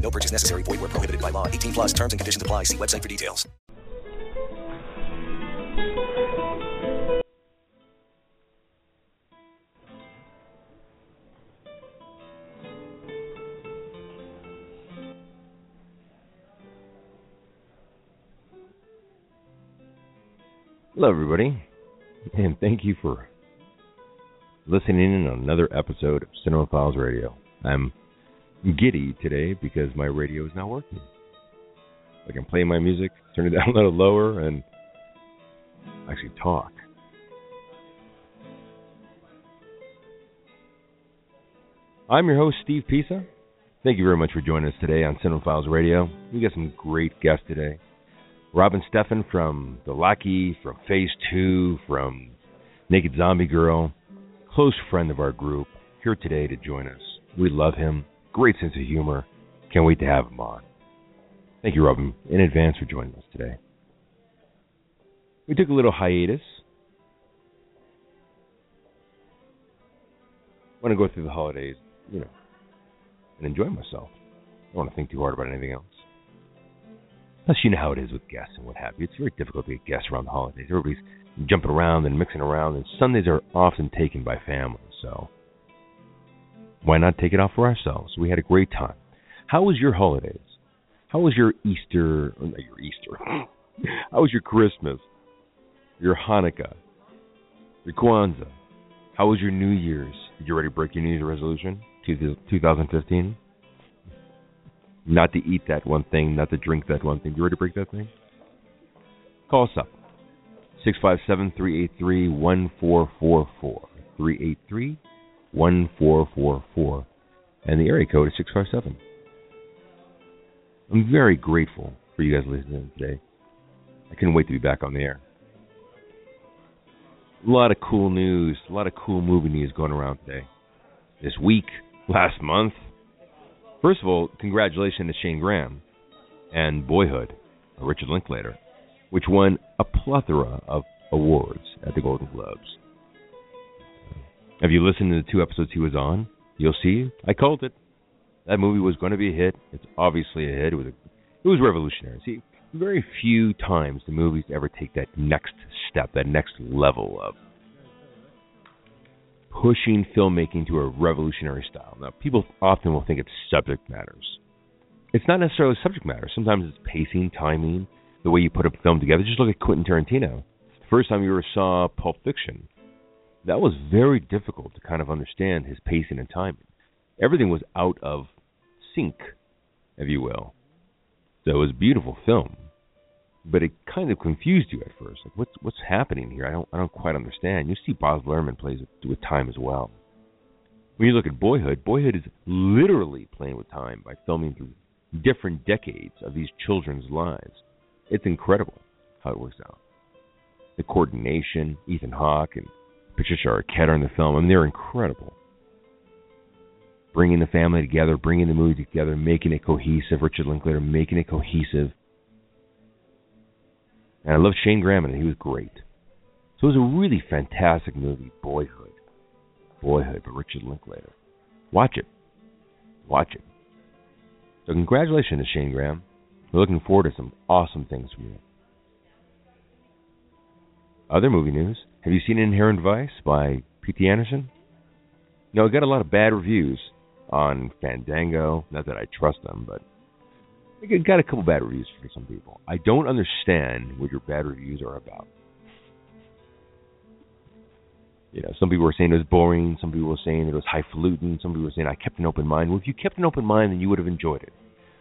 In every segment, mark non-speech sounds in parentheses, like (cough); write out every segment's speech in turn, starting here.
No purchase necessary. Void where prohibited by law. 18 plus terms and conditions apply. See website for details. Hello, everybody, and thank you for listening in on another episode of Cinema Files Radio. I'm giddy today because my radio is not working. I can play my music, turn it (laughs) down a little lower, and actually talk. I'm your host, Steve Pisa. Thank you very much for joining us today on Cinema Files Radio. We got some great guests today. Robin Steffen from The Lackey, from Phase 2, from Naked Zombie Girl, close friend of our group, here today to join us. We love him. Great sense of humor. Can't wait to have him on. Thank you, Robin, in advance for joining us today. We took a little hiatus. I want to go through the holidays, you know, and enjoy myself. I don't want to think too hard about anything else. Plus, you know how it is with guests and what have you. It's very difficult to get guests around the holidays. Everybody's jumping around and mixing around, and Sundays are often taken by families. So, why not take it off for ourselves? We had a great time. How was your holidays? How was your Easter? Not your Easter. (laughs) How was your Christmas? Your Hanukkah? Your Kwanzaa? How was your New Year's? Did you already break your New Year's resolution? 2015? Not to eat that one thing, not to drink that one thing. Did you already break that thing? Call us up. 657 383 1444. 383 1444. And the area code is 657. I'm very grateful for you guys listening today. I couldn't wait to be back on the air. A lot of cool news, a lot of cool movie news going around today. This week, (laughs) last month. First of all, congratulations to Shane Graham and Boyhood, Richard Linklater, which won a plethora of awards at the Golden Globes. Have you listened to the two episodes he was on? You'll see. I called it. That movie was going to be a hit. It's obviously a hit. It was a, it was revolutionary. See, very few times the movies ever take that next step, that next level of pushing filmmaking to a revolutionary style. Now, people often will think it's subject matters. It's not necessarily subject matter. Sometimes it's pacing, timing, the way you put a film together. Just look at Quentin Tarantino. The first time you ever saw Pulp Fiction, that was very difficult to kind of understand his pacing and timing. Everything was out of sync, if you will. So it was a beautiful film, but it kind of confused you at first. Like, what's what's happening here? I don't I don't quite understand. You see, Baz Luhrmann plays with, time as well. When you look at Boyhood, Boyhood is literally playing with time by filming through different decades of these children's lives. It's incredible how it works out. The coordination, Ethan Hawke and Patricia Arquette are in the film. I mean, they're incredible. Bringing the family together, bringing the movie together, making it cohesive. Richard Linklater making it cohesive. And I love Shane Graham and. He was great. So it was a really fantastic movie, Boyhood. Boyhood by Richard Linklater. Watch it. Watch it. So congratulations to Shane Graham. We're looking forward to some awesome things from you. Other movie news. Have you seen Inherent Vice by P.T. Anderson? No, it got a lot of bad reviews on Fandango. Not that I trust them, but it got a couple bad reviews for some people. I don't understand what your bad reviews are about. You know, some people were saying it was boring. Some people were saying it was highfalutin. Some people were saying I kept an open mind. Well, if you kept an open mind, then you would have enjoyed it.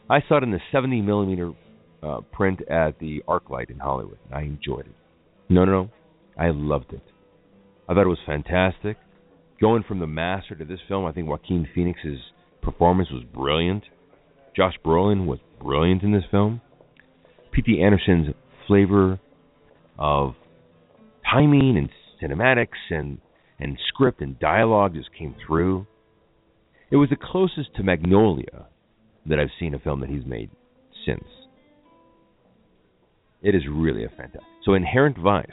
I saw it in the 70 millimeter uh, print at the ArcLight in Hollywood. And I enjoyed it. No, no, no. I loved it. I thought it was fantastic. Going from The Master to this film, I think Joaquin Phoenix's performance was brilliant. Josh Brolin was brilliant in this film. P.T. Anderson's flavor of timing and cinematics and and script and dialogue just came through. It was the closest to Magnolia that I've seen a film that he's made since. It is really a fantastic. So Inherent Vice,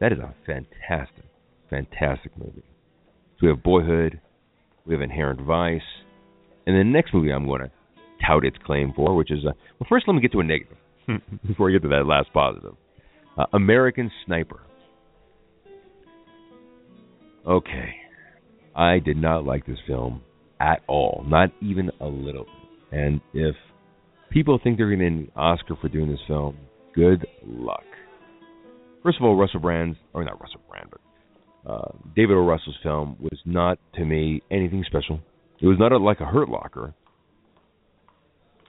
that is a fantastic, fantastic movie. So we have Boyhood, we have Inherent Vice, and the next movie I'm going to tout its claim for, which is uh, well, first let me get to a negative (laughs) before I get to that last positive. Uh, American Sniper. Okay, I did not like this film at all, not even a little. And if people think they're going to get an Oscar for doing this film, good luck. First of all, Russell Brand's, or not Russell Brand, but uh, David O. Russell's film was not to me anything special. It was not a, like a Hurt Locker,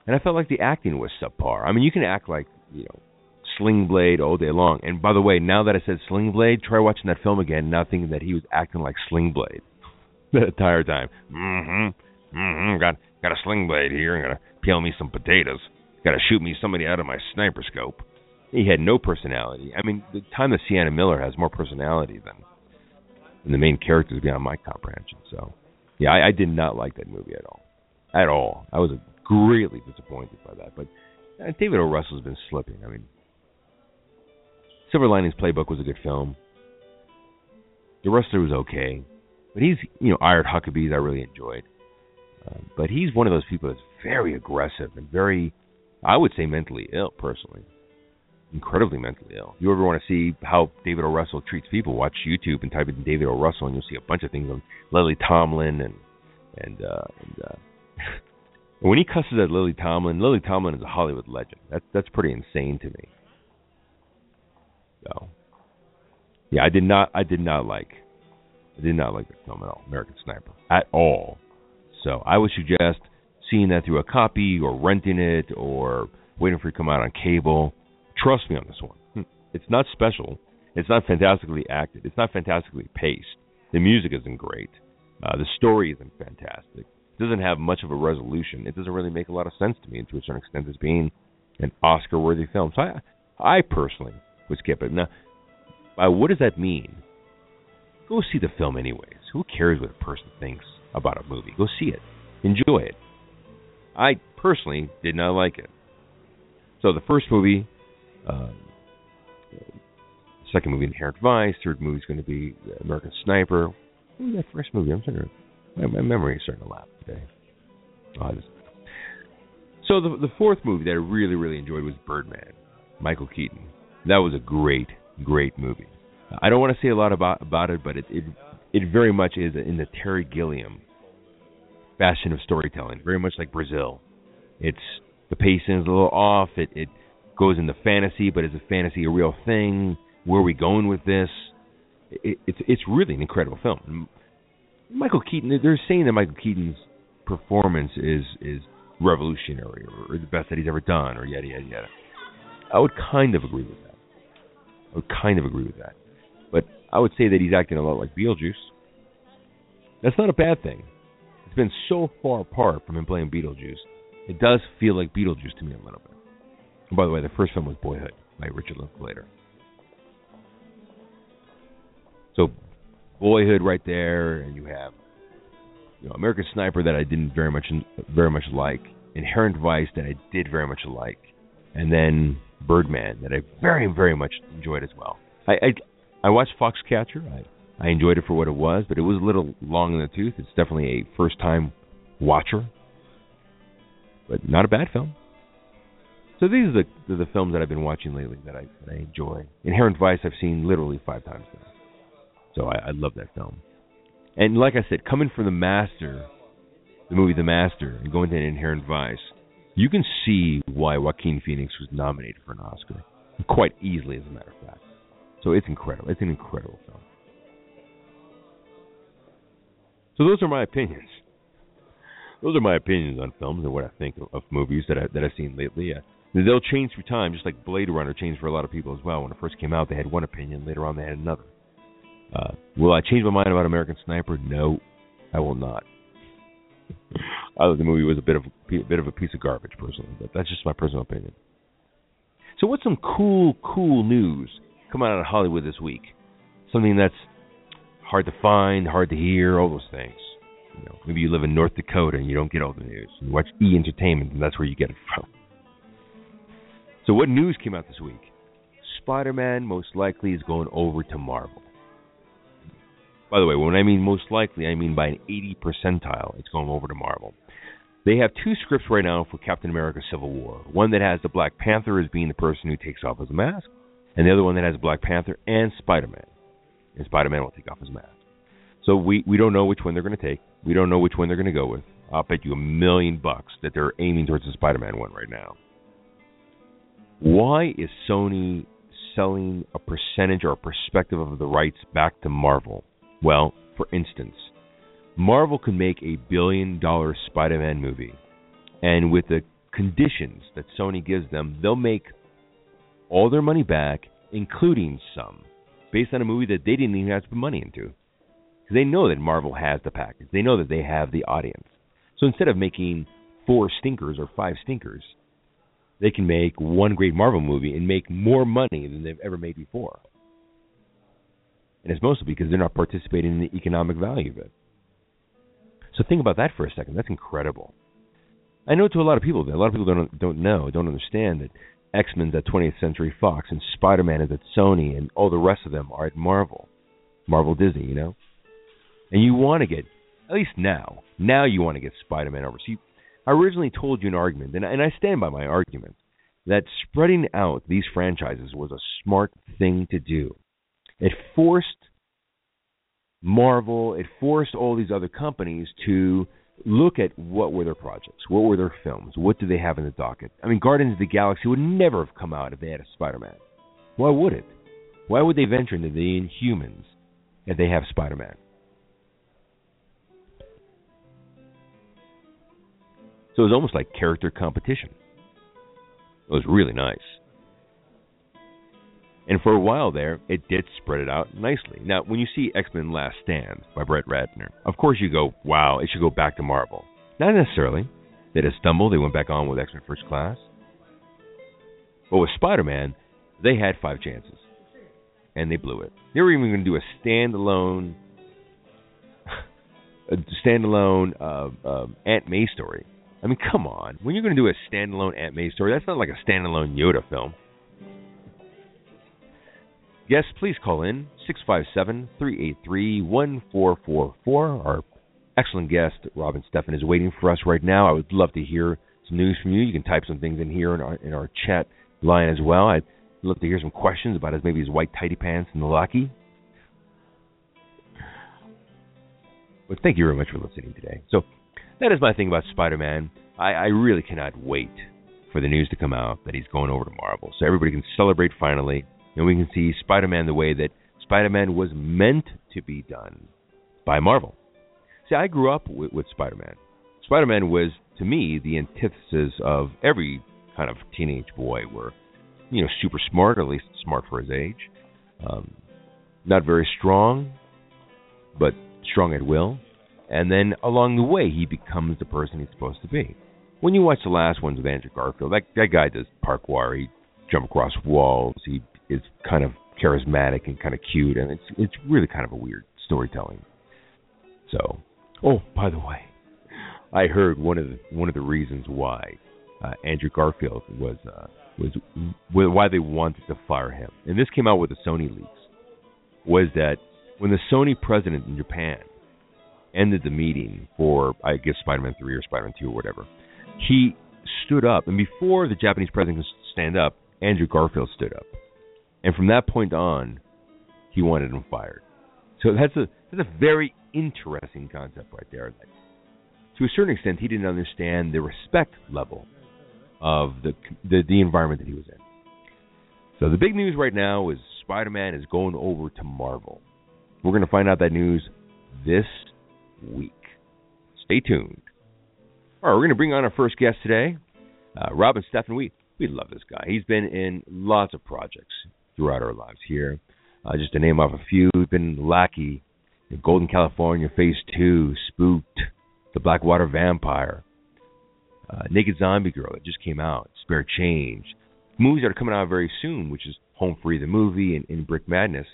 and I felt like the acting was subpar. I mean, you can act like you know Sling Blade all day long. And by the way, now that I said Sling Blade, try watching that film again, now thinking that he was acting like Sling Blade (laughs) the entire time. Mm-hmm. Mm-hmm. Got got a sling blade here. I'm gonna peel me some potatoes. Got to shoot me somebody out of my sniper scope. He had no personality. I mean, the time that Sienna Miller has more personality than, than the main characters beyond my comprehension. So, yeah, I, I did not like that movie at all. At all. I was greatly disappointed by that. But uh, David O. Russell's been slipping. I mean, Silver Linings Playbook was a good film. The Wrestler was okay, but he's you know Iron Huckabees I really enjoyed. Uh, but he's one of those people that's very aggressive and very, I would say, mentally ill. Personally, incredibly mentally ill. You ever want to see how David O. Russell treats people, watch YouTube and type in David O. Russell, and you'll see a bunch of things on Lily Tomlin and and uh, and. Uh, (laughs) when he cusses at Lily Tomlin, Lily Tomlin is a Hollywood legend. That's that's pretty insane to me. So, yeah, I did not, I did not like, I did not like the film at all, American Sniper, at all. So I would suggest seeing that through a copy or renting it or waiting for it to come out on cable. Trust me on this one. Hmm. It's not special. It's not fantastically acted. It's not fantastically paced. The music isn't great. Uh, the story isn't fantastic. It doesn't have much of a resolution. It doesn't really make a lot of sense to me, to a certain extent, as being an Oscar-worthy film. So I, I personally would skip it. Now, uh, what does that mean? Go see the film anyways. Who cares what a person thinks about a movie? Go see it. Enjoy it. I personally did not like it. So the first movie, um, second movie, Inherent Vice. Third movie is going to be American Sniper. What that first movie? I'm starting my, my memory is starting to lapse today. Oh, just, so the the fourth movie that I really really enjoyed was Birdman, Michael Keaton. That was a great great movie. I don't want to say a lot about about it, but it it, it very much is in the Terry Gilliam fashion of storytelling, very much like Brazil. It's the pacing is a little off. It it goes into fantasy, but is a fantasy a real thing? Where are we going with this? It, it's it's really an incredible film. Michael Keaton, they're saying that Michael Keaton's performance is is revolutionary or, or the best that he's ever done, or yada yada yada. I would kind of agree with that. I would kind of agree with that. But I would say that he's acting a lot like Beetlejuice. That's not a bad thing. It's been so far apart from him playing Beetlejuice. It does feel like Beetlejuice to me a little bit. By the way, the first film was Boyhood by Richard Linklater. So, Boyhood right there, and you have you know American Sniper that I didn't very much very much like, Inherent Vice that I did very much like, and then Birdman that I very very much enjoyed as well. I I, I watched Foxcatcher. I I enjoyed it for what it was, but it was a little long in the tooth. It's definitely a first time watcher, but not a bad film. So these are the, the films that I've been watching lately that I that I enjoy. Inherent Vice I've seen literally five times now, so I, I love that film. And like I said, coming from the Master, the movie The Master, and going to Inherent Vice, you can see why Joaquin Phoenix was nominated for an Oscar quite easily, as a matter of fact. So it's incredible. It's an incredible film. So those are my opinions. Those are my opinions on films and what I think of, movies that I, that I've seen lately. They'll change through time, just like Blade Runner changed for a lot of people as well. When it first came out, they had one opinion. Later on, they had another. Uh, will I change my mind about American Sniper? No, I will not. I thought the movie was a bit of a bit of a piece of garbage, personally, but that's just my personal opinion. So, what's some cool, cool news coming out of Hollywood this week? Something that's hard to find, hard to hear, all those things. You know, maybe you live in North Dakota and you don't get all the news. You watch E Entertainment, and that's where you get it from. So, what news came out this week? Spider Man most likely is going over to Marvel. By the way, when I mean most likely, I mean by an 80 percentile, it's going over to Marvel. They have two scripts right now for Captain America Civil War. One that has the Black Panther as being the person who takes off his mask, and the other one that has Black Panther and Spider Man. And Spider Man will take off his mask. So we, we don't know which one they're going to take. We don't know which one they're going to go with. I'll bet you a million bucks that they're aiming towards the Spider Man one right now. Why is Sony selling a percentage or a perspective of the rights back to Marvel? Well, for instance, Marvel can make a billion dollar Spider Man movie, and with the conditions that Sony gives them, they'll make all their money back, including some, based on a movie that they didn't even have to put money into. Because they know that Marvel has the package, they know that they have the audience. So instead of making four stinkers or five stinkers, they can make one great Marvel movie and make more money than they've ever made before. And it's mostly because they're not participating in the economic value of it. So think about that for a second. That's incredible. I know to a lot of people, that a lot of people don't don't know, don't understand that X Men's at 20th Century Fox and Spider Man is at Sony and all the rest of them are at Marvel, Marvel Disney, you know. And you want to get, at least now, now you want to get Spider Man over. See, I originally told you an argument, and, and I stand by my argument, that spreading out these franchises was a smart thing to do. It forced Marvel, it forced all these other companies to look at what were their projects, what were their films, what do they have in the docket. I mean, Guardians of the Galaxy would never have come out if they had a Spider-Man. Why would it? Why would they venture into the Inhumans if they have Spider-Man? So it was almost like character competition. It was really nice. And for a while there, it did spread it out nicely. Now, when you see X Men Last Stand by Brett Ratner, of course you go, wow, it should go back to Marvel. Not necessarily. They had a stumble, they went back on with X Men First Class. But with Spider Man, they had five chances. And they blew it. They were even going to do a standalone (laughs) a standalone uh, um, Aunt May story. I mean, come on. When you're going to do a standalone Aunt May story, that's not like a standalone Yoda film. Yes, please call in 657 383 1444. Our excellent guest, Robin Steffen, is waiting for us right now. I would love to hear some news from you. You can type some things in here in our, in our chat line as well. I'd love to hear some questions about his maybe his white tidy pants and the Lackey. But thank you very much for listening today. So that is my thing about Spider-Man. I, I really cannot wait for the news to come out that he's going over to Marvel, so everybody can celebrate finally and we can see Spider-Man the way that Spider-Man was meant to be done by Marvel. See, I grew up with, with Spider-Man. Spider-Man was to me the antithesis of every kind of teenage boy, where you know super smart, or at least smart for his age, um, not very strong, but strong at will. And then along the way, he becomes the person he's supposed to be. When you watch the last ones with Andrew Garfield, that that guy does parkour. He jump across walls. He is kind of charismatic and kind of cute, and it's it's really kind of a weird storytelling. So, oh, by the way, I heard one of the one of the reasons why uh, Andrew Garfield was uh, was why they wanted to fire him, and this came out with the Sony leaks, was that when the Sony president in Japan ended the meeting for I guess Spider-Man three or Spider-Man two or whatever, he stood up, and before the Japanese president could stand up, Andrew Garfield stood up and from that point on, he wanted him fired. So that's a that's a very interesting concept right there. To a certain extent, he didn't understand the respect level of the the, the environment that he was in. So the big news right now is Spider-Man is going over to Marvel. We're going to find out that news this week. Stay tuned. All right, we're going to bring on our first guest today, uh, Robin Steffen. We we love this guy. He's been in lots of projects throughout our lives here. Uh, just to name off a few, we've been Lackey, Golden California Phase 2, Spooked, The Blackwater Vampire, uh, Naked Zombie Girl that just came out, Spare Change, movies that are coming out very soon, which is Home Free the movie and, and Brick Madness.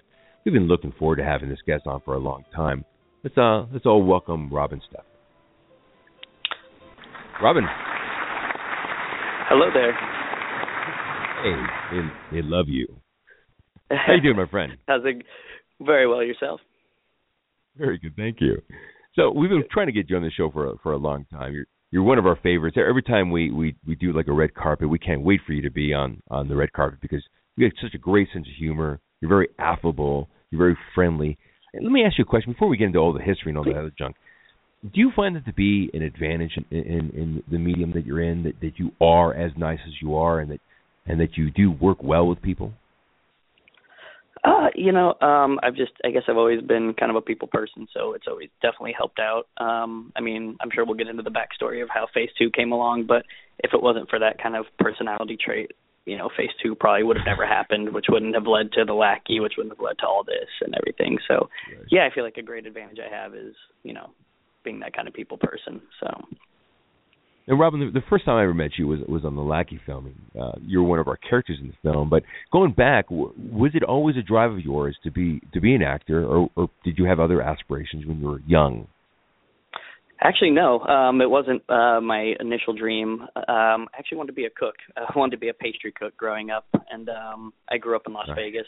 We've been looking forward to having this guest on for a long time. Let's uh let's all welcome Robin Steff. Robin. Hello there. Hey, they, they love you. (laughs) How you doing, my friend? How's it? Very well yourself. Very good, thank you. So we've been trying to get you on the show for a, for a long time. You're you're one of our favorites. Every time we we we do like a red carpet, we can't wait for you to be on on the red carpet because you have such a great sense of humor. You're very affable. You're very friendly. Let me ask you a question before we get into all the history and all that other junk. Do you find that to be an advantage in, in, in the medium that you're in that, that you are as nice as you are and that and that you do work well with people? Uh, you know, um, I've just, I guess I've always been kind of a people person, so it's always definitely helped out. Um, I mean, I'm sure we'll get into the backstory of how Phase Two came along, but if it wasn't for that kind of personality trait, you know, Phase Two probably would have never happened, which wouldn't have led to the lackey, which wouldn't have led to all this and everything. So, right. yeah, I feel like a great advantage I have is, you know, being that kind of people person. So. And Robin, the, the first time I ever met you was was on the Lackey filming. Uh, you were one of our characters in the film. But going back, w- was it always a drive of yours to be to be an actor, or, or did you have other aspirations when you were young? Actually, no. Um, it wasn't uh, my initial dream. Um, I actually wanted to be a cook. (laughs) I wanted to be a pastry cook growing up, and um, I grew up in Las Vegas.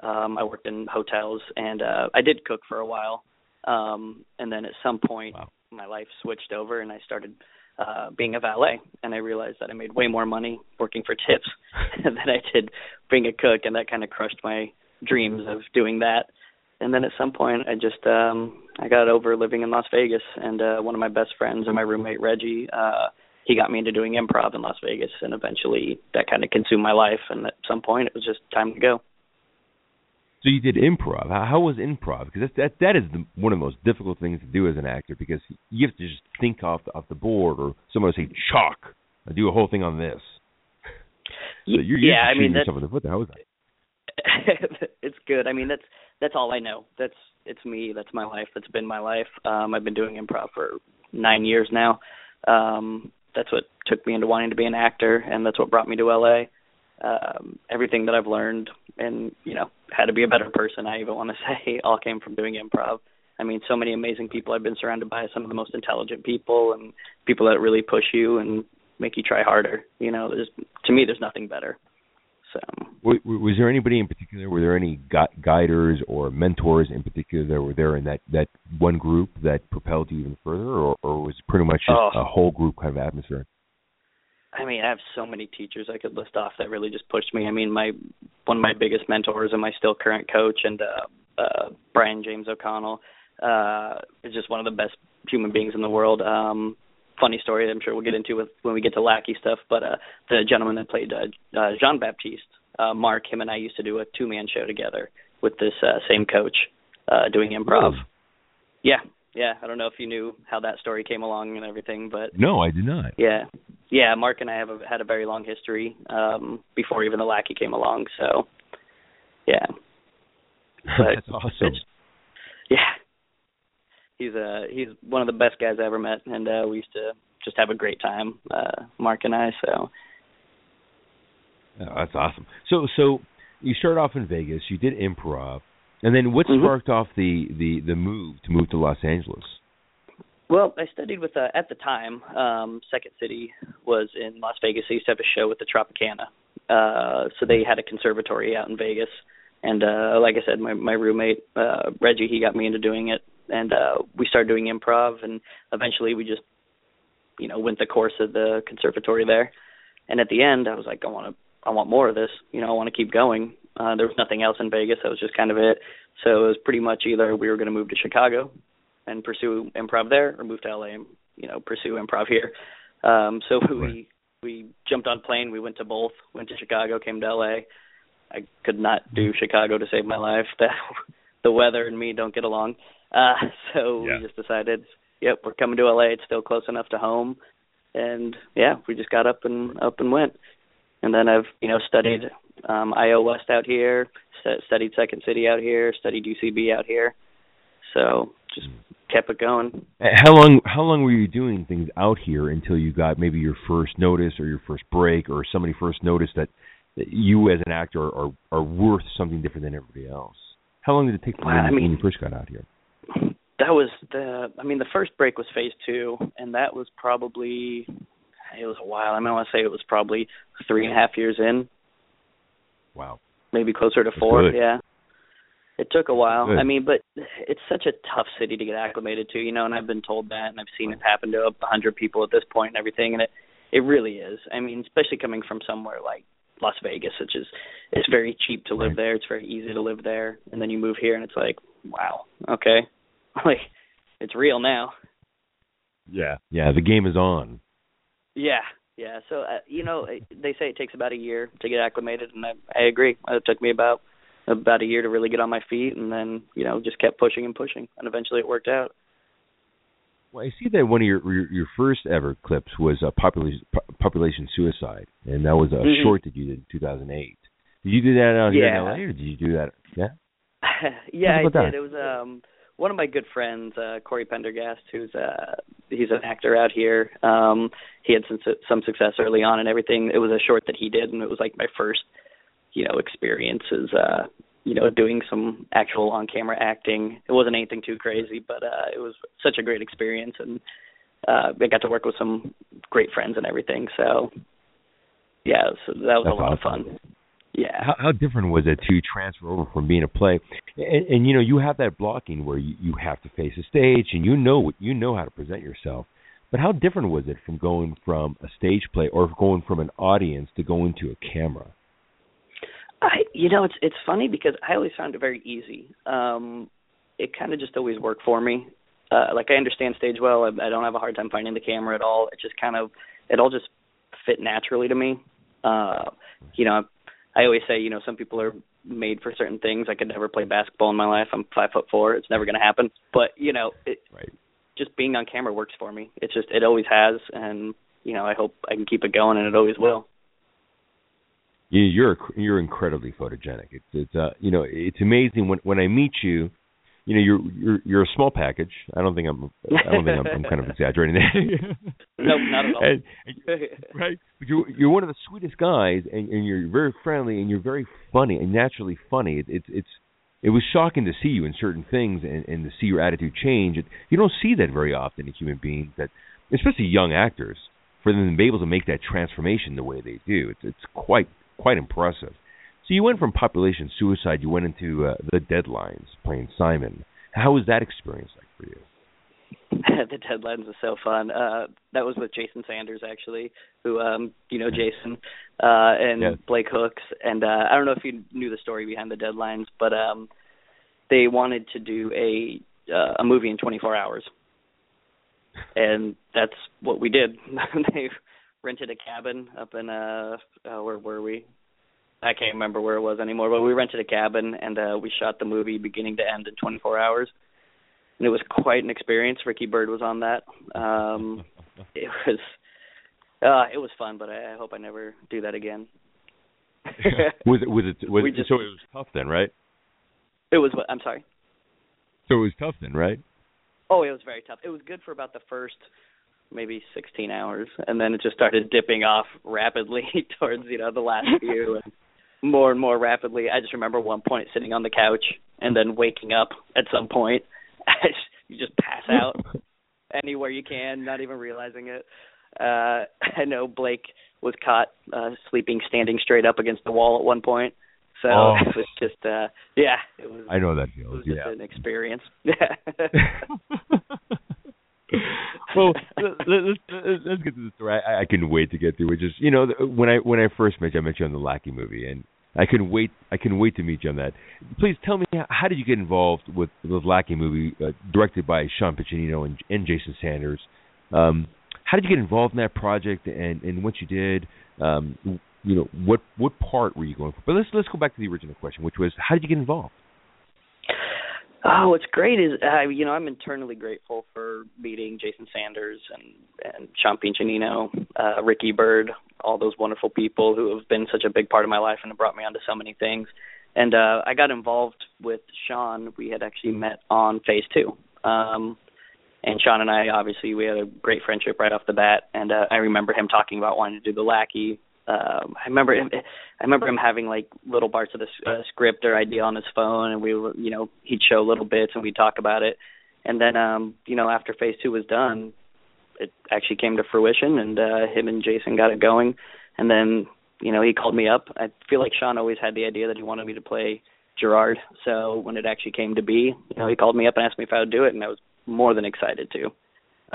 Um, I worked in hotels, and uh, I did cook for a while. Um, and then at some point, wow. my life switched over, and I started uh, being a valet, and I realized that I made way more money working for tips (laughs) (laughs) than I did being a cook, and that kind of crushed my dreams of doing that. And then at some point, I just um, I got over living in Las Vegas, and uh, one of my best friends and my roommate Reggie, uh, he got me into doing improv in Las Vegas, and eventually that kind of consumed my life. And at some point, it was just time to go. So you did improv. How, was improv? Because that that that is the, one of the most difficult things to do as an actor because you have to just think off the, off the board, or someone will say chalk. I do a whole thing on this. So you're, you're yeah, I mean that's in the foot. How was that? (laughs) it's good. I mean that's that's all I know. That's it's me. That's my life. That's been my life. Um, I've been doing improv for nine years now. Um, that's what took me into wanting to be an actor, and that's what brought me to LA. Um, everything that I've learned and you know how to be a better person i even want to (laughs) say all came from doing improv i mean so many amazing people i've been surrounded by some of the most intelligent people and people that really push you and make you try harder you know there's to me there's nothing better so was, was there anybody in particular were there any gu- guiders or mentors in particular that were there in that that one group that propelled you even further or, or was it pretty much just oh. a whole group kind of atmosphere I mean, I have so many teachers I could list off that really just pushed me. I mean, my one of my biggest mentors and my still current coach and uh uh Brian James O'Connell uh is just one of the best human beings in the world. Um funny story I'm sure we'll get into with when we get to lackey stuff, but uh the gentleman that played uh, uh Jean Baptiste, uh Mark, him and I used to do a two man show together with this uh same coach uh doing improv. Oh. Yeah, yeah, I don't know if you knew how that story came along and everything, but no, I did not. Yeah, yeah, Mark and I have a, had a very long history um, before even the lackey came along. So, yeah, (laughs) but that's awesome. Yeah, he's a he's one of the best guys I ever met, and uh, we used to just have a great time, uh, Mark and I. So, oh, that's awesome. So, so you started off in Vegas. You did improv and then what mm-hmm. sparked off the, the, the move to move to Los Angeles? Well, I studied with uh, at the time. Um, Second City was in Las Vegas. They used to have a show with the Tropicana, uh, so they had a conservatory out in Vegas. And uh, like I said, my my roommate uh, Reggie, he got me into doing it, and uh, we started doing improv. And eventually, we just, you know, went the course of the conservatory there. And at the end, I was like, I want to, I want more of this. You know, I want to keep going. Uh, there was nothing else in Vegas. That was just kind of it. So it was pretty much either we were going to move to Chicago and pursue improv there, or move to LA and you know pursue improv here. Um, so we we jumped on plane. We went to both. Went to Chicago, came to LA. I could not do. Chicago to save my life. That (laughs) the weather and me don't get along. Uh, (laughs) so yeah. we just decided, yep, we're coming to LA. It's still close enough to home, and yeah, we just got up and up and went. And then I've you know studied um, IO West out here, st- studied Second City out here, studied UCB out here. So just kept it going. How long how long were you doing things out here until you got maybe your first notice or your first break or somebody first noticed that you as an actor are are worth something different than everybody else. How long did it take for I you mean- when you first got out here? That was the I mean the first break was phase two and that was probably it was a while. I mean I want to say it was probably three and a half years in, Wow. maybe closer to That's four. good. Yeah. It took a while. Good. I mean, but it's such a tough city to get acclimated to, you know, and I've been told that and I've seen it happen to a hundred people at this point and everything and it it really is. I mean, especially coming from somewhere like Las Vegas, which is it's very cheap to live Right. there, it's very easy to live there. And then you move here and it's like, wow, okay. (laughs) Like it's real now. Yeah. Yeah. The game is on. Yeah, yeah. So uh, you know, they say it takes about a year to get acclimated, and I, I agree. It took me about about a year to really get on my feet, and then you know just kept pushing and pushing, and eventually it worked out. Well, I see that one of your your, your first ever clips was a population population suicide, and that was a Mhm. short that you did in 2008. Did you do that out here in Yeah. LA, or did you do that? Yeah. (laughs) yeah, I about did. It was um one of my good friends, uh Corey Pendergast, who's uh he's an actor out here. Um he had some some success early on and everything. It was a short that he did and it was like my first, you know, experiences uh you know, doing some actual on camera acting. It wasn't anything too crazy, but uh it was such a great experience and uh I got to work with some great friends and everything. So yeah, so that was That's a lot awesome. of fun. Yeah. How, how different was it to transfer over from being a play, and, and you know you have that blocking where you, you have to face a stage and you know what you know how to present yourself. But how different was it from going from a stage play or going from an audience to going to a camera? I you know it's it's funny because I always found it very easy. Um it kind of just always worked for me. Uh like I understand stage well. I, I don't have a hard time finding the camera at all. It just kind of it all just fit naturally to me. Uh you know, I always say, you know, some people are made for certain things. I could never play basketball in my life. I'm five foot four. It's never going to happen. But you know, it, Right. just being on camera works for me. It's just it always has, and you know, I hope I can keep it going, and it always will. You, you're you're incredibly photogenic. It's it's uh you know it's amazing when when I meet you, you know you're you're you're a small package. I don't think I'm I don't think I'm, I'm kind of (laughs) exaggerating there. No, not at all. And- and- (laughs) right? But you're you're one of the sweetest guys, and, and you're very friendly, and you're very funny and naturally funny. It, it's it's it was shocking to see you in certain things, and, and to see your attitude change. It, you don't see that very often in human beings, that especially young actors, for them to be able to make that transformation the way they do. It's it's quite quite impressive. So you went from population suicide, you went into uh, the Deadlines, playing Simon. How was that experience like for you? (laughs) the deadlines was so fun. Uh that was with Jason Sanders actually, who um you know Jason uh and Yeah. Blake Hooks and uh I don't know if you knew the story behind the deadlines, but um they wanted to do a uh, a movie in 24 hours. And that's what we did. (laughs) they rented a cabin up in uh, uh where were we? I can't remember where it was anymore, but we rented a cabin and uh we shot the movie beginning to end in 24 hours and it was quite an experience. Ricky Bird was on that. Um, (laughs) it was uh, it was fun, but I, I hope I never do that again. (laughs) was it was it was just- so it was tough then, right? it was. What? I'm sorry. So it was tough then, right? Oh, it was very tough. It was good for about the first maybe 16 hours, and then it just started dipping off rapidly (laughs) towards you know the last few, and more and more rapidly. I just remember one point sitting on the couch and then waking up at some point. (laughs) you just pass out (laughs) anywhere you can, not even realizing it. Uh I know Blake was caught uh sleeping standing straight up against the wall at one point. So Oh. (laughs) it was just uh yeah, it was I know that it feels. was just Yeah. an experience. Yeah. (laughs) well, let, let, let's let's get to the story. I, I couldn't wait to get through. Which is, you know, when I when I first met you, I met you on the Lackey movie, and I couldn't wait. I couldn't wait to meet you on that. Please tell me, how did you get involved with the Lackey movie, uh, directed by Sean Piccinino and, and Jason Sanders? Um, how did you get involved in that project, and and what you did? Um, you know, what what part were you going for? But let's let's go back to the original question, which was, how did you get involved? Oh, what's great is uh, you know I'm internally grateful for meeting Jason Sanders and and Sean Piccinino, uh, Ricky Bird, all those wonderful people who have been such a big part of my life and have brought me onto so many things. And uh, I got involved with Sean. We had actually met on Phase Two, um, and Sean and I obviously we had a great friendship right off the bat. And uh, I remember him talking about wanting to do the Lackey, um I remember him, I remember him having like little parts of the uh, script or idea on his phone, and we were, you know, he'd show little bits and we'd talk about it. And then, um, you know, after Phase Two was done, it actually came to fruition, and uh, him and Jason got it going. And then, you know, he called me up. I feel like Sean always had the idea that he wanted me to play Gerard. So when it actually came to be, you know, he called me up and asked me if I would do it, and I was more than excited to.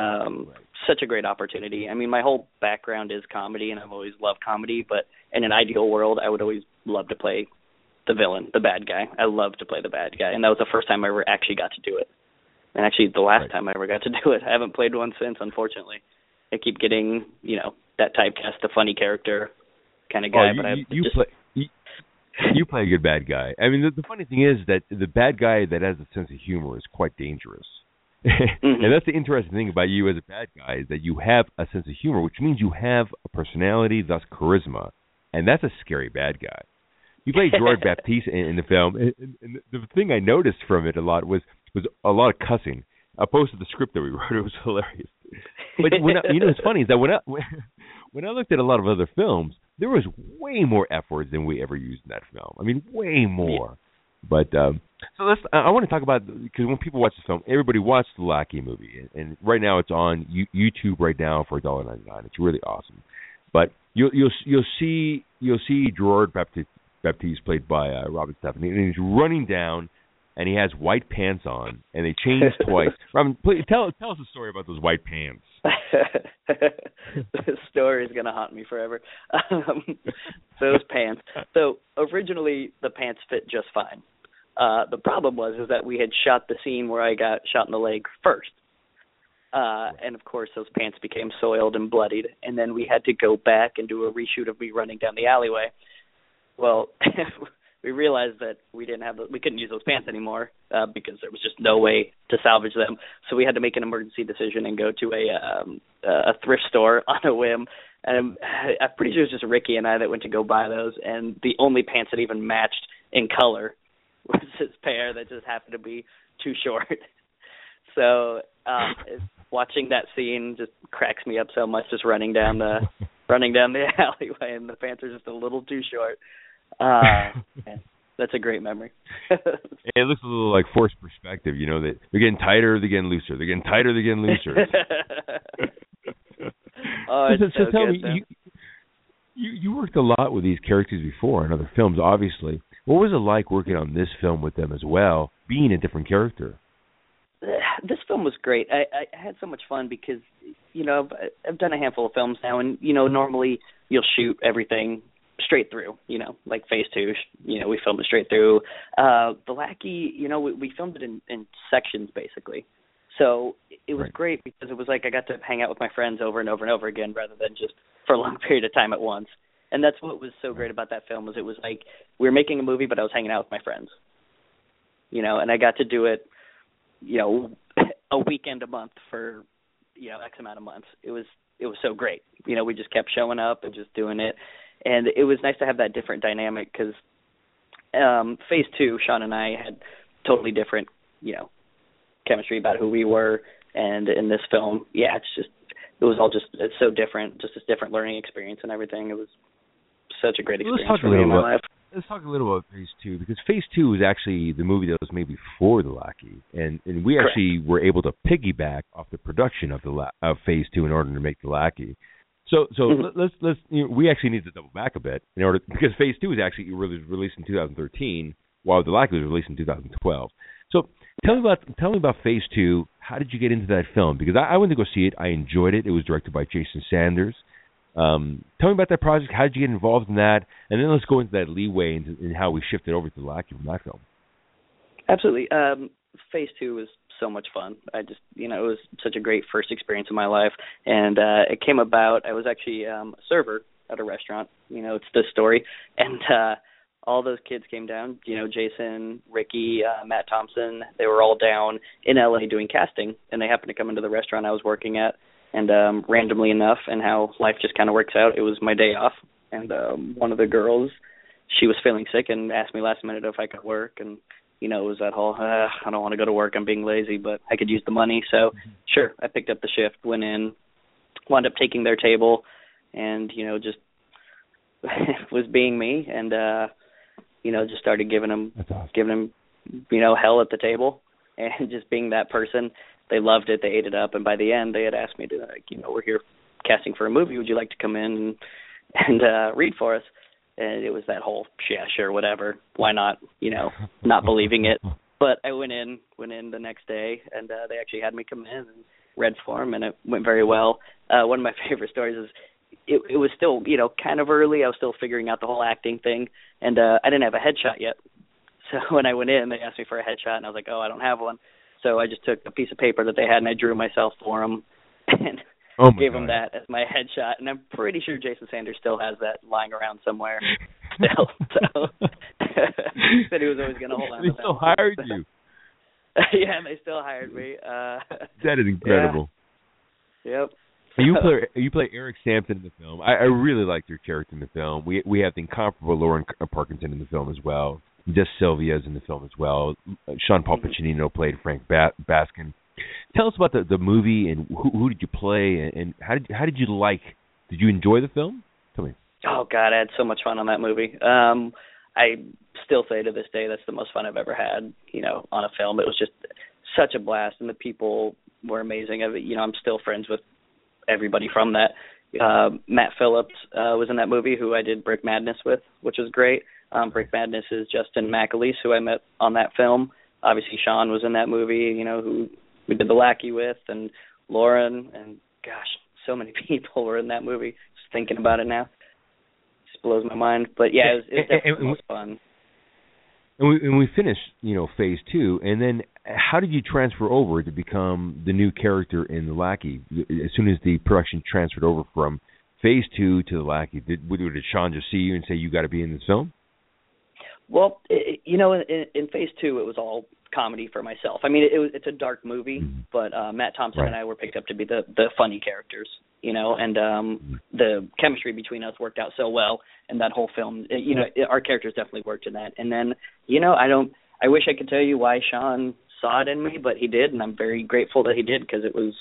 Um, right. Such a great opportunity. I mean, my whole background is comedy, and I've always loved comedy. But in an ideal world, I would always love to play the villain, the bad guy. I love to play the bad guy, and that was the first time I ever actually got to do it. And actually, the last right. time I ever got to do it, I haven't played one since, unfortunately. I keep getting, you know, that typecast, the funny character kind of oh, guy. Oh, you, but I you, just, play. You, you play a good bad guy. I mean, the, the funny thing is that the bad guy that has a sense of humor is quite dangerous. Mm-hmm. and that's the interesting thing about you as a bad guy is that you have a sense of humor, which means you have a personality, thus charisma, and that's a scary bad guy. You play George (laughs) Baptiste in, in the film, and, and the thing I noticed from it a lot was was a lot of cussing. Opposed to the script that we (laughs) wrote, it was hilarious. But when I, you know, what's funny is that when I (laughs) when I looked at a lot of other films, there was way more F words than we ever used in that film. I mean, way more. But um, so let's. I want to talk about because when people watch the film, everybody watched the Lackey movie, and, right now it's on YouTube right now for a dollar ninety nine. It's really awesome. But you'll you'll you'll see you'll see Gerard Baptiste, Baptiste played by uh, Robin Stephanie, and he's running down, and he has white pants on, and they changed (laughs) twice. Robin, please tell tell us a story about those white pants. (laughs) the story is gonna haunt me forever. (laughs) Um, those pants. So originally the pants fit just fine. Uh, the problem was is that we had shot the scene where I got shot in the leg first. Uh, and of course those pants became soiled and bloodied and then we had to go back and do a reshoot of me running down the alleyway. Well, (laughs) we realized that we didn't have we couldn't use those pants anymore uh, because there was just no way to salvage them. So we had to make an emergency decision and go to a um, a thrift store (laughs) on a whim. And I'm pretty sure it was just Ricky and I that went to go buy those, and the only pants that even matched in color was this pair that just happened to be too short. (laughs) so um, watching that scene just cracks me up so much. Just running down the (laughs) running down the (laughs) alleyway, and the pants are just a little too short. Uh, that's a great memory. it looks a little like forced perspective, you know, that they're getting tighter, they're getting looser, they're getting tighter, they're getting looser. oh, so, so, so tell good, me, you, you you worked a lot with these characters before in other films, obviously. What was it like working on this film with them as well, being a different character? (sighs) This film was great. I, I had so much fun because, you know, I've, I've done a handful of films now, and you know, normally you'll shoot everything straight through, you know, like phase two, you know, we filmed it straight through. Uh The Lackey, you know, we, we filmed it in, in sections basically. So it was right. great because it was like I got to hang out with my friends over and over and over again rather than just for a long (laughs) period of time at once. And that's what was so great about that film was it was like we were making a movie but I was hanging out with my friends. You know, and I got to do it, you know, (laughs) a weekend a month for, you know, X amount of months. It was it was so great. You know, we just kept showing up and just doing it and it was nice to have that different dynamic because um phase two sean and i had totally different you know chemistry about who we were and in this film yeah it's just it was all just it's so different just this different learning experience and everything it was such a great experience let's talk for a me little in my about, life Let's talk a little about Phase Two because Phase Two was actually the movie that was made before The Lackey, and and we Correct. actually were able to piggyback off the production of the of Phase Two in order to make The Lackey. So so Mhm. let- let's let's you know, we actually need to double back a bit in order because Phase Two was actually released in 2013, while The Lackey was released in 2012. So tell me about tell me about Phase Two. How did you get into that film? Because I, I went to go see it. I enjoyed it. It was directed by Jason Sanders. Um, tell me about that project. How did you get involved in that? And then let's go into that leeway and, and how we shifted over to The Lackey from that film. Absolutely. Um, phase two was so much fun. I just, you know, it was such a great first experience in my life, and uh, it came about. I was actually um, a server at a restaurant. You know, it's this story, and uh, all those kids came down. You know, Jason, Ricky, uh, Matt Thompson. They were all down in LA doing casting, and they happened to come into the restaurant I was working at. And um, randomly enough, and how life just kind of works out, it was my day off, and um, one of the girls, she was feeling sick and asked me last minute if I could work, and you know, it was that whole, uh, I don't want to go to work, I'm being lazy, but I could use the money. So, sure, I picked up the shift, went in, wound up taking their table, and, you know, just (laughs) was being me, and uh, you know, just started giving them awesome. giving them you know hell at the table, (laughs) and just being that person. They loved it. They ate it up, and by the end, they had asked me to, like, you know, we're here casting for a movie. Would you like to come in and and uh, read for us? And it was that whole yeah, sure, whatever. Why not? You know, not believing it. But I went in, went in the next day, and uh, they actually had me come in and read for them, and it went very well. Uh, one of my (laughs) favorite stories is it, it was still, you know, kind of early. I was still figuring out the whole acting thing, and uh, I didn't have a headshot yet. So (laughs) when I went in, they asked me for a headshot, and I was like, "Oh, I don't have one." So I just took a piece of paper that they had, and I drew myself for them, (laughs) and Oh gave God. him that as my headshot. And I'm pretty sure Jason Sanders still has that lying around somewhere. Still, (laughs) so (laughs) said he was always going to hold on. They still that. hired you. yeah, they still hired me. Uh, That is incredible. yep. You play you play Eric Sampson in the film. I, I really liked your character in the film. We we have the incomparable Lauren Parkinson in the film as well. Des Sylvia is in the film as well. Sean Paul Mhm. Piccinino played Frank ba- Baskin. Tell us about the the movie and who who did you play and, and how did how did you like? Did you enjoy the film? Tell me. Oh God, I had so much fun on that movie. Um, I still say to this day that's the most fun I've ever had. You know, on a film. It was just such a blast, and the people were amazing. I, you know, I'm still friends with everybody from that. Uh, Matt Phillips uh, was in that movie, who I did Brick Madness with, which was great. Um, Brick Madness is Justin McAleese, who I met on that film. Obviously, Sean was in that movie. You know, who we did the Lackey with, and Lauren, and gosh, so many (laughs) people were in that movie. Just thinking about it now, just blows my mind. But yeah, it was, it was And- and- definitely most fun. And we and we finished, you know, phase two, and then how did you transfer over to become the new character in the Lackey? As soon as the production transferred over from phase two to the Lackey, did did Sean just see you and say you got to be in this film? Well, it, you know, in, in phase two, it was all comedy for myself. I mean, it, it it's a dark movie, but uh, Matt Thompson Right. and I were picked up to be the the funny characters, you know, and um the chemistry between us worked out so well in that whole film. It- you know, it, our characters definitely worked in that. And then, you know, I don't. I wish I could tell you why Sean saw it in me, but he did, and I'm very grateful that he did because it was.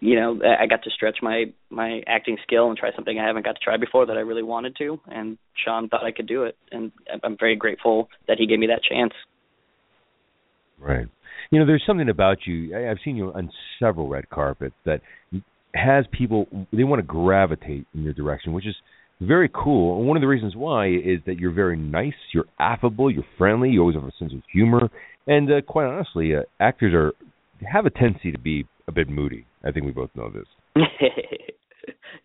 You know, I got to stretch my my acting skill and try something I haven't got to try before that I really wanted to, and Sean thought I could do it, and I'm very grateful that he gave me that chance. Right. You know, there's something about you. I've seen you on several red carpets that has people they want to gravitate in your direction, which is very cool. And one of the reasons why is that you're very nice, you're affable, you're friendly, you always have a sense of humor, and uh, quite honestly, uh, actors are have a tendency to be a bit moody. I think we both know this. (laughs)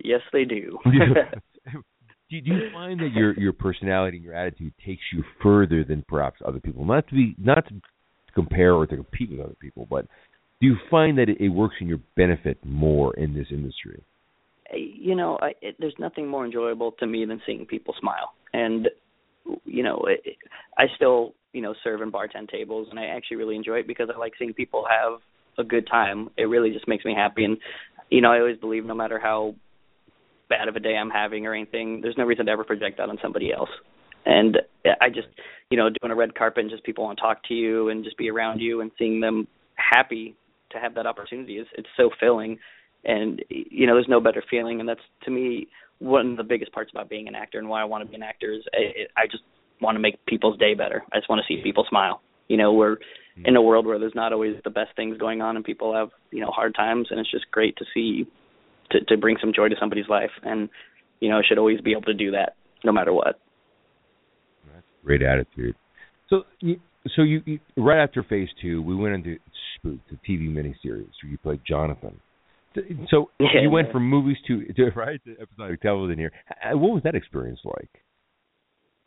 yes, they do. (laughs) (laughs) do, you, do you find that your your personality and your attitude takes you further than perhaps other people? Not to be not to compare or to compete with other people, but do you find that it, it works in your benefit more in this industry? Eh, you know, I, it, there's nothing more enjoyable to me than seeing people smile. And you know, it, I still you know serve and bartend tables, and I actually really enjoy it because I like seeing people have a good time. It really just makes me happy, and you know, I always believe no matter how bad of a day I'm having or anything, there's no reason to ever project that on somebody else. And I just, you know, doing a red carpet and just people want to talk to you and just be around you and seeing them happy to have that opportunity is it's so filling and you know there's no better feeling and that's to me one of the biggest parts about being an actor and why I want to be an actor is I, I just want to make people's day better. I just want to see people smile. You know, we're in a world where there's not always the best things going on and people have, you know, hard times and it's just great to see to to bring some joy to somebody's life and you know, I should always be able to do that no matter what. That's a great attitude. So, you, so you, you right after Phase Two, we went into Spook, the TV miniseries where you played Jonathan. So you went from movies to, to (laughs) right to episodic television here. What was that experience like?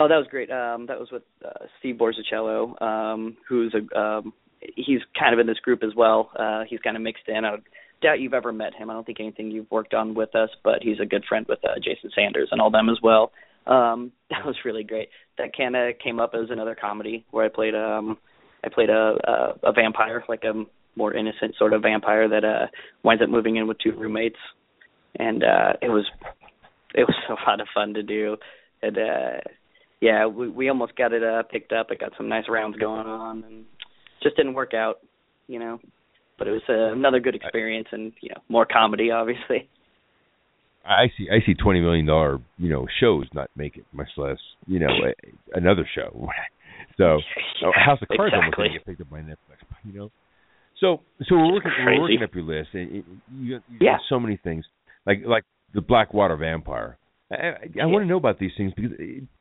Oh, that was great. Um, that was with uh, Steve Borzicello, um, who's a um, he's kind of in this group as well. Uh, he's kind of mixed in. I doubt you've ever met him. I don't think anything you've worked on with us, but he's a good friend with uh, Jason Sanders and all them as well. Um, (laughs) that was really great. That kind of came up as another comedy where I played um I played a a, a vampire, like a more innocent sort of vampire that uh winds up moving in with two roommates, and uh it was it was (laughs) a lot of fun to do. And uh yeah, we we almost got it uh picked up. It got some nice rounds going on, and just didn't work out, you know. But it was uh, another good experience, and you know, more comedy, obviously. I see. I see twenty million dollar you know shows not make it, much less you know another show. (laughs) so yeah, House of Cards exactly. almost get picked up by Netflix, (laughs) you know. So so we're working we're working up your list, and you, you, you yeah. so many things like like the Blackwater Vampire. I, I, I yeah. want to know about these things because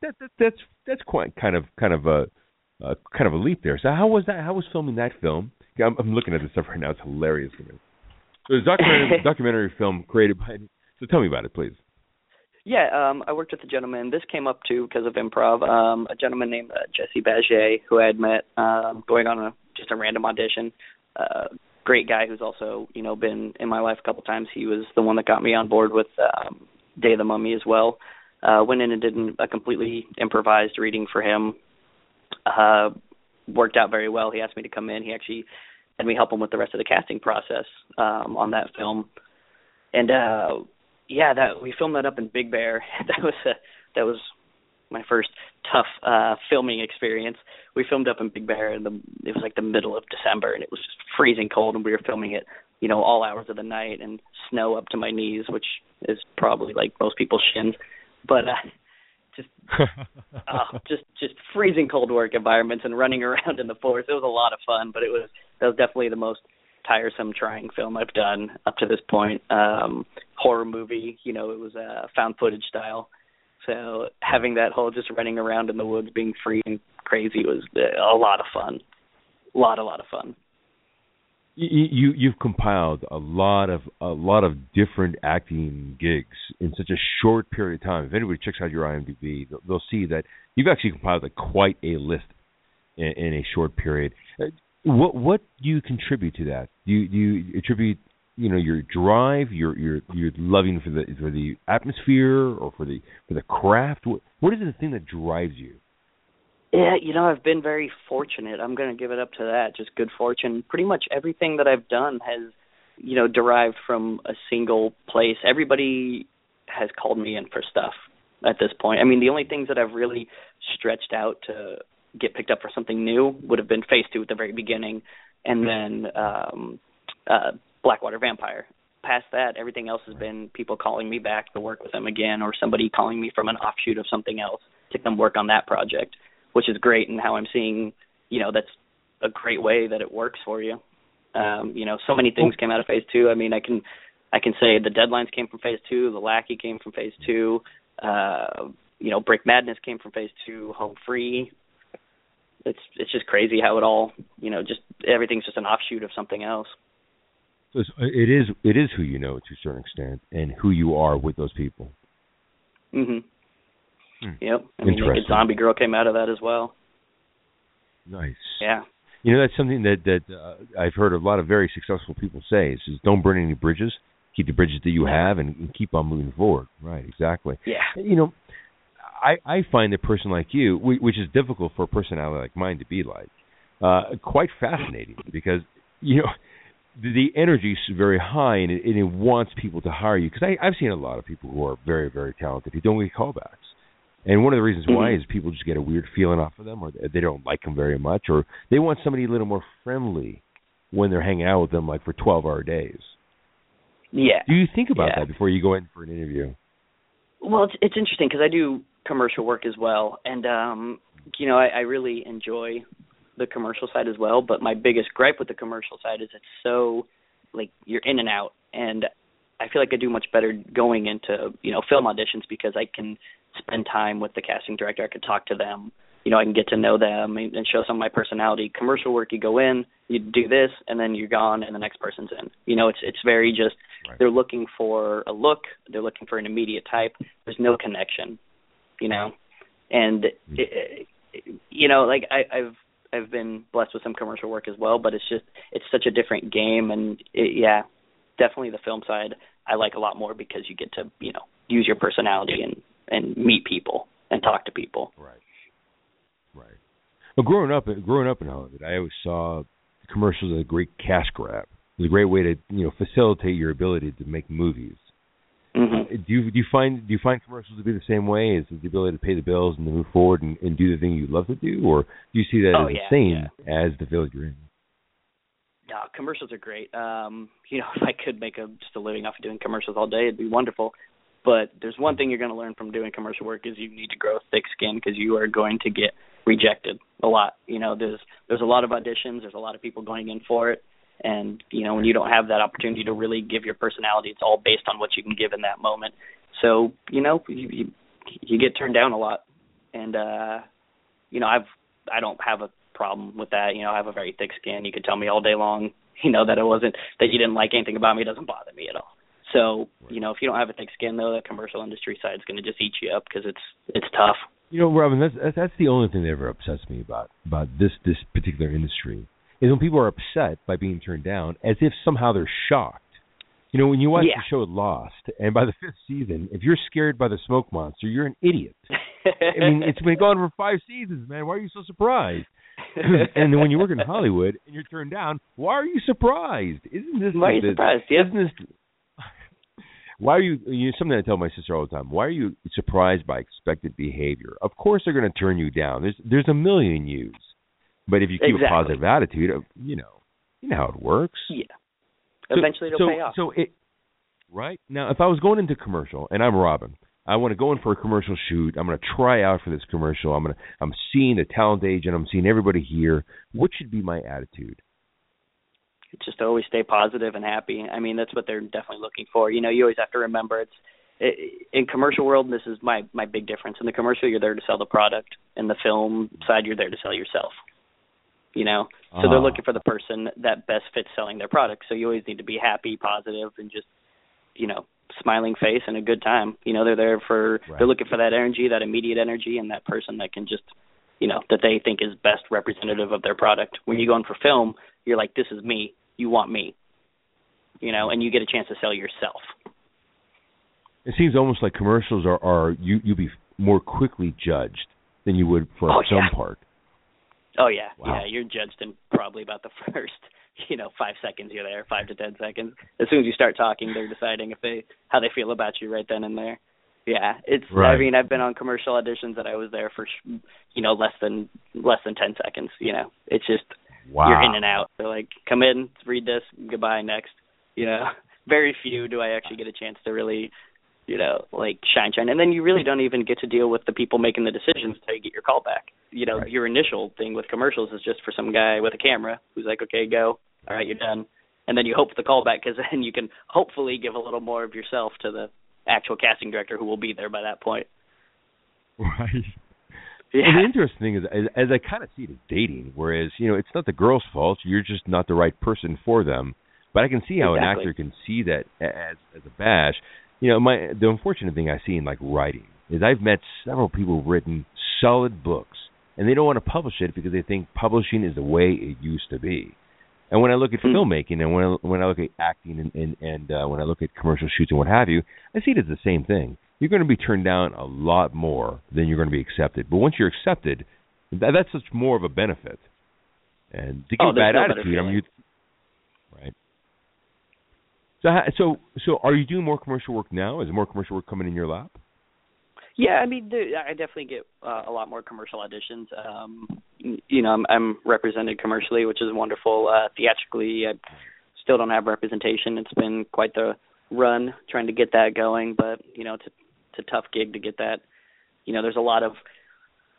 that, that that's that's quite kind of kind of a uh, kind of a leap there. So how was that? How was filming that film? I'm, I'm looking at this stuff right now. It's hilarious to me. So it's a documentary (laughs) documentary film created by. So tell me about it, please. Yeah, um, I worked with a gentleman. This came up too because of improv. Um, a gentleman named uh, Jesse Baget, who I had met um, going on a just a random audition. Uh, great guy who's also you know been in my life a couple times. He was the one that got me on board with um, Day of the Mummy as well. Uh, went in and did a completely improvised reading for him. Uh, worked out very well. He asked me to come in. He actually had me help him with the rest of the casting process um, on that film. And uh, yeah, that we filmed that up in Big Bear. (laughs) that was a, that was my first tough uh filming experience. We filmed up in Big Bear in the it was like the middle of December and it was just freezing cold and we were filming it, you know, all hours of the night and snow up to my knees, which is probably like most people's shins. But uh just (laughs) uh, just just freezing cold work environments and running (laughs) around in the forest. It was a lot of fun, but it was that was definitely the most tiresome trying film I've done up to this point. Um horror movie, you know, it was a uh, found footage style so having that whole just running around in the woods, being free and crazy was a lot of fun. A lot, a lot of fun. You, you you've compiled a lot of a lot of different acting gigs in such a short period of time. If anybody checks out your IMDb, they'll, they'll see that you've actually compiled quite a list in, in a short period. Uh, what what do you contribute to that? Do you, do you attribute you know your drive, your your your loving for the for the atmosphere or for the for the craft? What what is the thing that drives you? Yeah, you know, I've been very fortunate. I'm going to give it up to that. Just good fortune. Pretty much everything that I've done has, you know, derived from a single place. Everybody has called me in for stuff at this point. I mean, the only things that I've really stretched out to get picked up for something new would have been Phase Two at the very beginning, and then um uh Blackwater Vampire. Past that, everything else has been people calling me back to work with them again, or somebody calling me from an offshoot of something else to come work on that project, which is great. And how I'm seeing, you know, that's a great way that it works for you. Um, you know, so many things came out of Phase Two. I mean, I can I can say the deadlines came from Phase Two, the Lackey came from Phase Two. Uh, you know, Break Madness came from Phase Two, Home Free. It's it's just crazy how it all, you know, just everything's just an offshoot of something else. So it is it is who you know to a certain extent, and who you are with those people. Mhm. Hmm. Yep. I mean, Zombie Girl came out of that as well. Nice. Yeah. You know that's something that that uh, I've heard a lot of very successful people say is, is don't burn any bridges, keep the bridges that you have, and, and keep on moving forward. Right. Exactly. Yeah. You know, I I find a person like you, which is difficult for a personality like mine to be like, uh, quite fascinating because you know the energy is very high and it, and it wants people to hire you because I I've seen a lot of people who are very very talented who don't get callbacks, and one of the reasons why mm-hmm. is people just get a weird feeling off of them or they don't like them very much or they want somebody a little more friendly when they're hanging out with them like for twelve hour days. Yeah. Do you think about yeah. that before you go in for an interview? Well, it's it's interesting because I do commercial work as well, and um, you know I, I really enjoy the commercial side as well. But my biggest gripe with the commercial side is it's so like you're in and out, and I feel like I do much better going into you know film auditions because I can spend time with the casting director. I can talk to them. You know, I can get to know them and, and show some of my personality. Commercial work, you go in, you do this, and then you're gone, and the next person's in. You know, it's it's very just right. they're looking for a look, they're looking for an immediate type. There's no connection. You know, and mm-hmm. it, it, you know, like I, I've I've been blessed with some commercial work as well, but it's just it's such a different game, and it, yeah, definitely the film side I like a lot more because you get to you know use your personality and and meet people and talk to people. Right. Right. Well, growing up, growing up in Hollywood, I always saw commercials as a great cash grab. It was a great way to you know facilitate your ability to make movies. Mm-hmm. Do you do you find do you find commercials to be the same way? Is the ability to pay the bills and to move forward and, and do the thing you love to do, or do you see that oh, as yeah, the same yeah. as the field you're in? Yeah, commercials are great. Um, you know, (laughs) if I could make a just a living off of doing commercials all day, it'd be wonderful. But there's one thing you're going to learn from doing commercial work is you need to grow thick skin because you are going to get rejected a lot. You know, there's there's a lot of auditions, there's a lot of people going in for it, and you know when you don't have that opportunity to really give your personality, it's all based on what you can give in that moment. So you know you you, you get turned down a lot, and uh, you know I've I don't have a problem with that. You know I have a very thick skin. You could tell me all day long, (laughs) you know that it wasn't that you didn't like anything about me. It doesn't bother me at all. So you know if you don't have a thick skin though, the commercial industry side is going to just eat you up because it's it's tough. You know, Robin, that's that's the only thing that ever upsets me about about this this particular industry is when people are upset by being turned down, as if somehow they're shocked. You know, when you watch yeah. the show Lost, and by the fifth season, if you're scared by the smoke monster, you're an idiot. (laughs) I mean, it's been going for five seasons, man. Why are you so surprised? (laughs) and then when you work in (laughs) Hollywood and you're turned down, why are you surprised? Isn't this why are you surprised? Isn't this (laughs) why are you, you know, something I tell my sister all the time. Why are you surprised by expected behavior? Of course they're going to turn you down. There's there's a million yous. But if you keep exactly. a positive attitude, uh, you know, you know how it works. Yeah. Eventually it'll so, pay off. So it right? Now if I was going into commercial and I'm Robin, I want to go in for a commercial shoot. I'm going to try out for this commercial. I'm going to I'm seeing the talent agent, I'm seeing everybody here. What should be my attitude? It's just always stay positive and happy. I mean, that's what they're definitely looking for. You know, you always have to remember it's it, in commercial world. This is my my big difference. In the commercial, you're there to sell the product. In the film side, you're there to sell yourself. You know, so Ah. they're looking for the person that best fits selling their product. So you always need to be happy, positive, and just you know, smiling face and a good time. You know, they're there for Right. they're looking for that energy, that immediate energy, and that person that can just you know that they think is best representative of their product. When you go in for film, you're like, this is me. You want me. You know, and you get a chance to sell yourself. It seems almost like commercials are are you you be more quickly judged than you would for Oh, a film yeah. part. Oh yeah, Wow. yeah. You're judged in probably about the (laughs) first, you know, five seconds you're there, five to ten seconds. As soon as you start talking, they're deciding if they how they feel about you right then and there. Yeah, it's. Right. I mean, I've been on commercial auditions that I was there for, sh- you know, less than less than ten seconds. You know, it's just Wow. you're in and out. They're like, come in, read this, goodbye, next. You know, (laughs) very few do I actually get a chance to really, you know, like shine, shine. And then you really don't even get to deal with the people making the decisions until you get your call back. You know, Right. your initial thing with commercials is just for some guy with a camera who's like, okay, go, all right, you're done. And then you hope for the callback because (laughs) then you can hopefully give a little more of yourself to the actual casting director who will be there by that point. (laughs) Right. Yeah. And the interesting thing is, as, as I kind of see it as dating, whereas you know it's not the girl's fault, you're just not the right person for them. But I can see how an actor can see that as as a bash. You know, my the unfortunate thing I see in like writing is I've met several people who've written solid books, and they don't want to publish it because they think publishing is the way it used to be. And when I look at Hmm. filmmaking, and when I, when I look at acting, and and, and uh, when I look at commercial shoots and what have you, I see it as the same thing. You're going to be turned down a lot more than you're going to be accepted. But once you're accepted, that, that's just more of a benefit. And to get Oh, a bad no attitude, I mean, you, right? So, so, so, are you doing more commercial work now? Is more commercial work coming in your lap? Yeah, I mean, I definitely get uh, a lot more commercial auditions. Um, you know, I'm, I'm represented commercially, which is wonderful. Uh, theatrically, I still don't have representation. It's been quite the run trying to get that going, but you know, it's a, it's a tough gig to get that. You know, there's a lot of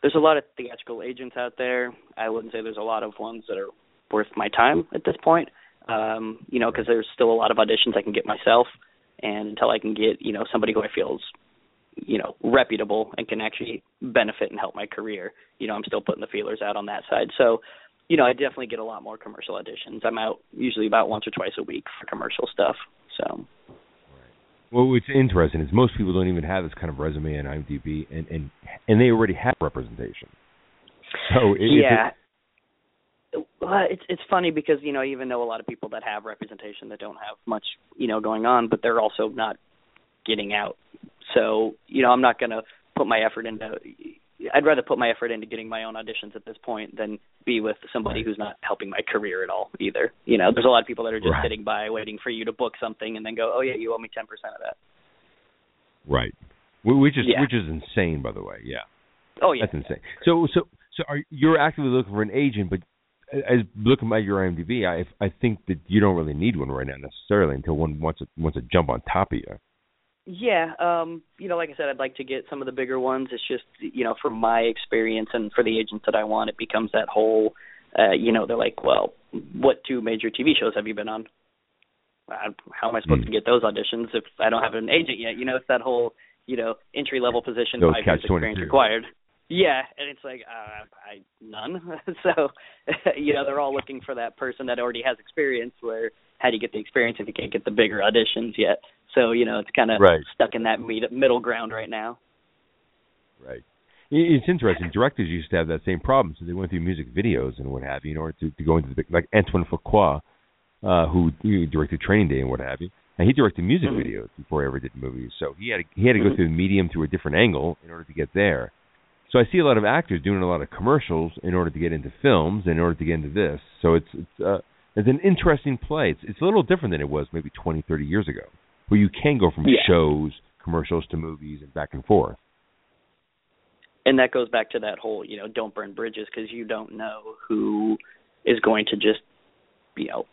there's a lot of theatrical agents out there. I wouldn't say there's a lot of ones that are worth my time at this point. Um, you know, because there's still a lot of auditions I can get myself, and until I can get you know somebody who I feel is you know reputable and can actually benefit and help my career. You know i'm still putting the feelers out on that side. So you know i definitely get a lot more commercial auditions. I'm out usually about once or twice a week for commercial stuff so. Well, what's interesting is most people don't even have this kind of resume on IMDb, and and and they already have representation. So it, yeah. Well, it's it's funny because you know I even know a lot of people that have representation that don't have much you know going on, but they're also not getting out. So you know I'm not going to put my effort into. I'd rather put my effort into getting my own auditions at this point than be with somebody who's not helping my career at all either. You know, there's a lot of people that are just Right. sitting by waiting for you to book something and then go, oh yeah, you owe me ten percent of that. right, which is Yeah. which is insane, by the way. Yeah. Oh yeah, That's insane. So so so are you're actively looking for an agent, but as looking at your IMDb, I I think that you don't really need one right now necessarily until one wants to wants to jump on top of you. Yeah, um, you know, like I said, I'd like to get some of the bigger ones. It's just, you know, from my experience and for the agents that I want, it becomes that whole, uh, you know, they're like, well, what two major TV shows have you been on? How am I supposed mm. to get those auditions if I don't have an agent yet? You know, it's that whole, you know, entry level position, Those five years experience required. Yeah, and it's like uh, I none. (laughs) so, (laughs) you know, they're all looking for that person that already has experience. Where how do you get the experience if you can't get the bigger auditions yet? So, you know, it's kind of right. stuck in that middle ground right now. Right. It's interesting. Directors used to have that same problem, so they went through music videos and what have you in order to, to go into the big, like Antoine Fuqua, uh, who directed Training Day and what have you. And he directed music mm-hmm. videos before he ever did movies, so he had to, he had to go mm-hmm. through the medium through a different angle in order to get there. So I see a lot of actors doing a lot of commercials in order to get into films, in order to get into this. So it's it's uh, it's an interesting play. It's it's a little different than it was maybe 20, 30 years ago, where you can go from yeah. shows, commercials to movies and back and forth. And that goes back to that whole, you know, don't burn bridges because you don't know who is going to just, you know,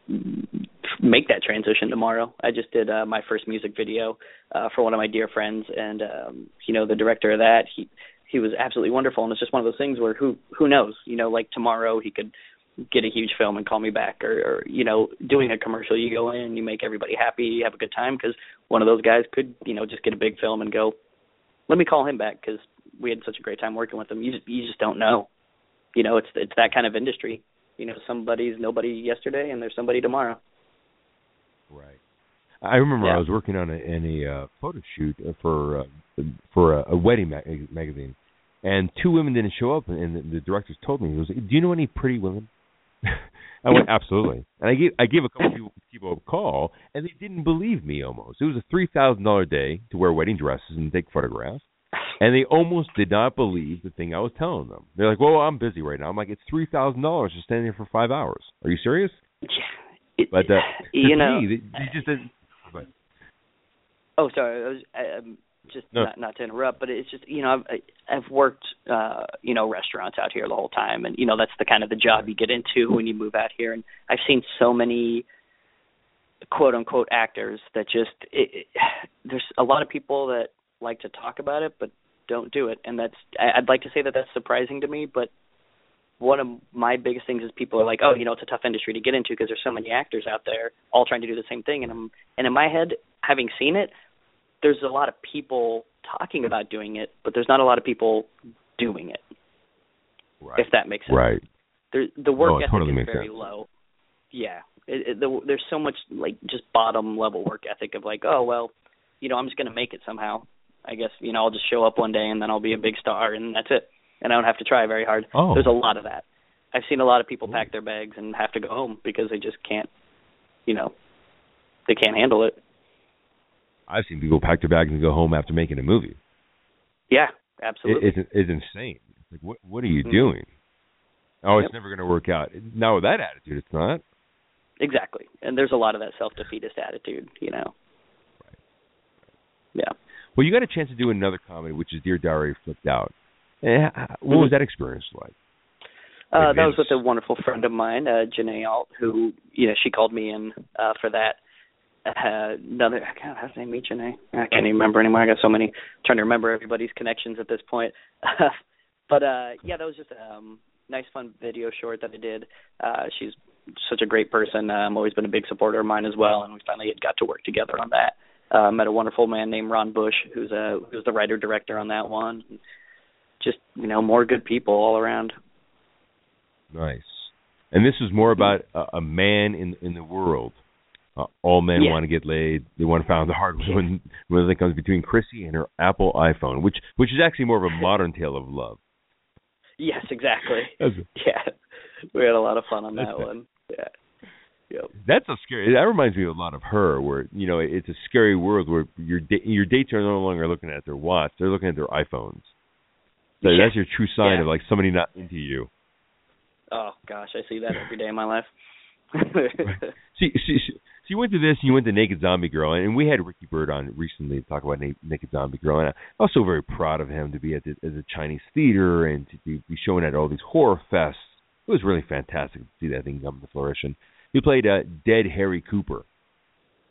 make that transition tomorrow. I just did uh, my first music video uh, for one of my dear friends, and um, you know, the director of that, he he was absolutely wonderful and it's just one of those things where who who knows you know like tomorrow he could get a huge film and call me back or, or you know doing a commercial you go in you make everybody happy you have a good time because one of those guys could you know just get a big film and go let me call him back because we had such a great time working with him. You just you just don't know. You know it's it's that kind of industry. You know somebody's nobody yesterday and there's somebody tomorrow. Right. I remember yeah. I was working on a, in a uh, photo shoot for uh, for a, a wedding ma- magazine, and two women didn't show up, and the, the directors told me, "He was, do you know any pretty women?" (laughs) I went, "Absolutely," and I gave I gave a couple people, people a call, and they didn't believe me. Almost, it was a three thousand dollar day to wear wedding dresses and take photographs, and they almost did not believe the thing I was telling them. They're like, "Well, I'm busy right now." I'm like, "It's three thousand dollars to stand there for five hours. Are you serious?" Yeah. It, but uh, you know, me, they, they just didn't. But, oh, sorry. I was, I, um, just no. not not to interrupt, but it's just you know I've I've worked uh you know restaurants out here the whole time, and you know that's the kind of the job you get into when you move out here, and I've seen so many quote unquote actors that just it, it, there's a lot of people that like to talk about it but don't do it, and that's I'd like to say that that's surprising to me, but one of my biggest things is people are like, oh, you know, it's a tough industry to get into because there's so many actors out there all trying to do the same thing, and I'm and in my head, having seen it, there's a lot of people talking about doing it, but there's not a lot of people doing it. Right. If that makes sense. Right. There, the work no, ethic totally is very sense. low. Yeah. It, it, the, there's so much like just bottom level work ethic of like, oh well, you know, I'm just gonna make it somehow. I guess you know I'll just show up one day and then I'll be a big star and that's it, and I don't have to try very hard. Oh. There's a lot of that. I've seen a lot of people pack their bags and have to go home because they just can't, you know, they can't handle it. I've seen people pack their bags and go home after making a movie. Yeah, absolutely. It, it's, it's insane. It's like, what what are you mm-hmm. doing? Oh, it's yep. never going to work out. Now with that attitude, it's not. Exactly, and there's a lot of that self defeatist attitude, you know. Right. Yeah. Well, you got a chance to do another comedy, which is Dear Diary Flipped Out. Eh, what was that experience like? Uh, that was with a wonderful friend of mine, uh, Janae Alt, who you know she called me in uh, for that uh, another God, how's name Janae? I can't even remember anymore. I got so many I'm trying to remember everybody's connections at this point. (laughs) but uh yeah, that was just a um nice fun video short that I did. Uh she's such a great person. i Um always been a big supporter of mine as well and we finally had got to work together on that. Uh met a wonderful man named Ron Bush who's a who's the writer director on that one. Just, you know, more good people all around. Nice. And this is more about a, a man in in the world uh, all men yeah. want to get laid. They want to find the hard way when when it comes between Chrissy and her Apple iPhone, which which is actually more of a (laughs) modern tale of love. Yes, exactly. (laughs) (laughs) Yeah, we had a lot of fun on that one. Yeah. Yep. That's a scary. That reminds me a lot of her, where you know it's a scary world where your da- your dates are no longer looking at their watch; they're looking at their iPhones. So yeah. that's your true sign yeah. of like somebody not into you. Oh gosh, I see that every day in my life. see, see, so you went to this, and you went to Naked Zombie Girl, and we had Ricky Bird on recently to talk about Naked Zombie Girl, and I'm also very proud of him to be at the, at the Chinese theater and to be, be showing at all these horror fests. It was really fantastic to see that thing come to fruition. He played uh, Dead Harry Cooper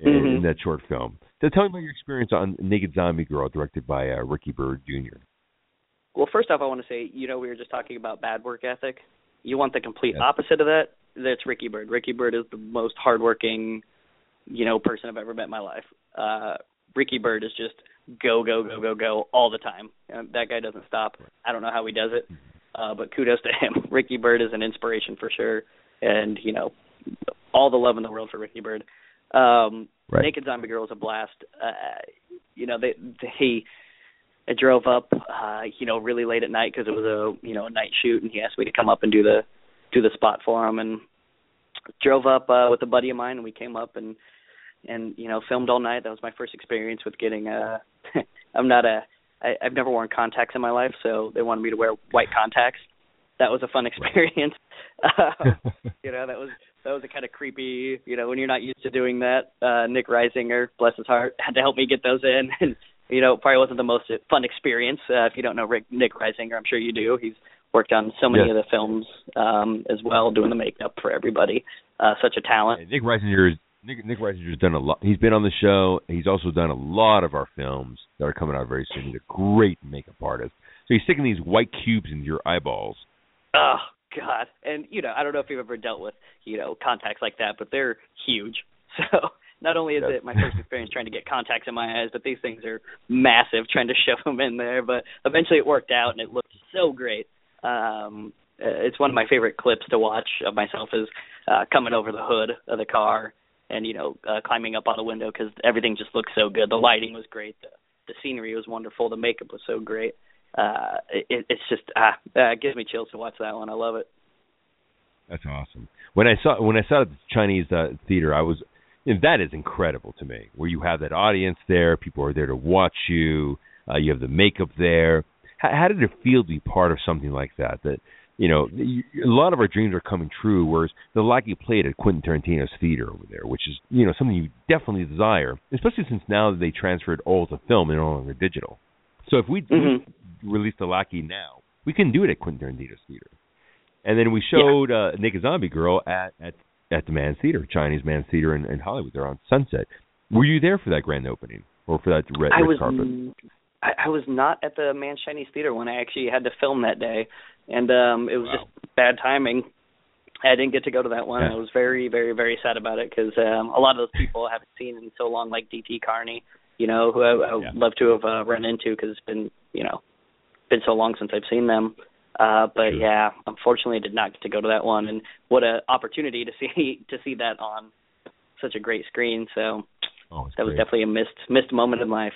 in, mm-hmm. in that short film. So tell me about your experience on Naked Zombie Girl, directed by uh, Ricky Bird Jr. Well, first off, I want to say, you know, we were just talking about bad work ethic. You want the complete Yes. opposite of that? That's Ricky Bird. Ricky Bird is the most hardworking, you know, person I've ever met in my life. Uh, Ricky Bird is just go, go, go, go, go all the time. Um, that guy doesn't stop. I don't know how he does it, uh, but kudos to him. (laughs) Ricky Bird is an inspiration for sure, and you know, all the love in the world for Ricky Bird. Um, Right. Naked Zombie Girl is a blast. Uh, you know, they they I drove up, uh, you know, really late at night because it was a you know a night shoot, and he asked me to come up and do the do the spot for him, and drove up uh, with a buddy of mine, and we came up and and you know filmed all night. That was my first experience with getting. Uh, (laughs) I'm not a I, I've never worn contacts in my life, so they wanted me to wear white contacts. That was a fun (laughs) experience. uh, (laughs) you know, that was that was a kind of creepy. You know, when you're not used to doing that. Uh, Nick Reisinger, bless his heart, had to help me get those in, and you know, probably wasn't the most fun experience. Uh, if you don't know Rick, Nick Reisinger, I'm sure you do. He's worked on so many Yes. of the films um, as well, doing the makeup for everybody. Uh, such a talent. Nick Reisinger is Nick, Nick Reisinger's done a lot. He's been on the show. He's also done a lot of our films that are coming out very soon. He's a great makeup artist. So he's sticking these white cubes into your eyeballs. Oh God! And you know, I don't know if you've ever dealt with you know contacts like that, but they're huge. (laughs) So not only is Yes. it my first experience trying to get contacts in my eyes, but these things are massive. Trying to (laughs) shove them in there, but eventually it worked out and it looked so great. Um, it's one of my favorite clips to watch of myself is uh, coming over the hood of the car and you know uh, climbing up on the window because everything just looked so good. The lighting was great. The, the scenery was wonderful. The makeup was so great. Uh, it, it's just ah, uh, it gives me chills to watch that one. I love it. That's awesome. When I saw when I saw the Chinese uh, theater, I was and that is incredible to me. Where you have that audience there, people are there to watch you. Uh, you have the makeup there. How, how did it feel to be part of something like that? That you know, a lot of our dreams are coming true. Whereas the you played at Quentin Tarantino's theater over there, which is you know something you definitely desire, especially since now that they transferred all to film and no longer digital. So if we, Mhm. release the Lackey now, we can do it at Quentin Tarantino's theater. And then we showed uh, Naked Zombie Girl at at at the Mann's Theater, Chinese Mann's Theater in, in Hollywood. They're on Sunset. Were you there for that grand opening or for that red, I red was carpet? I, I was not at the Mann's Chinese Theater when I actually had to film that day, and um it was Wow. just bad timing. I didn't get to go to that one. Yeah. I was very, very, very sad about it because um, a lot of those people I haven't seen in so long, like DT Carney, you know, who I, I would Yeah. love to have uh, run into because it's been, you know, been so long since I've seen them. Uh, but Sure. yeah, unfortunately, I did not get to go to that one, and what a opportunity to see (laughs) to see that on such a great screen. So Oh, that was definitely a missed missed moment in life.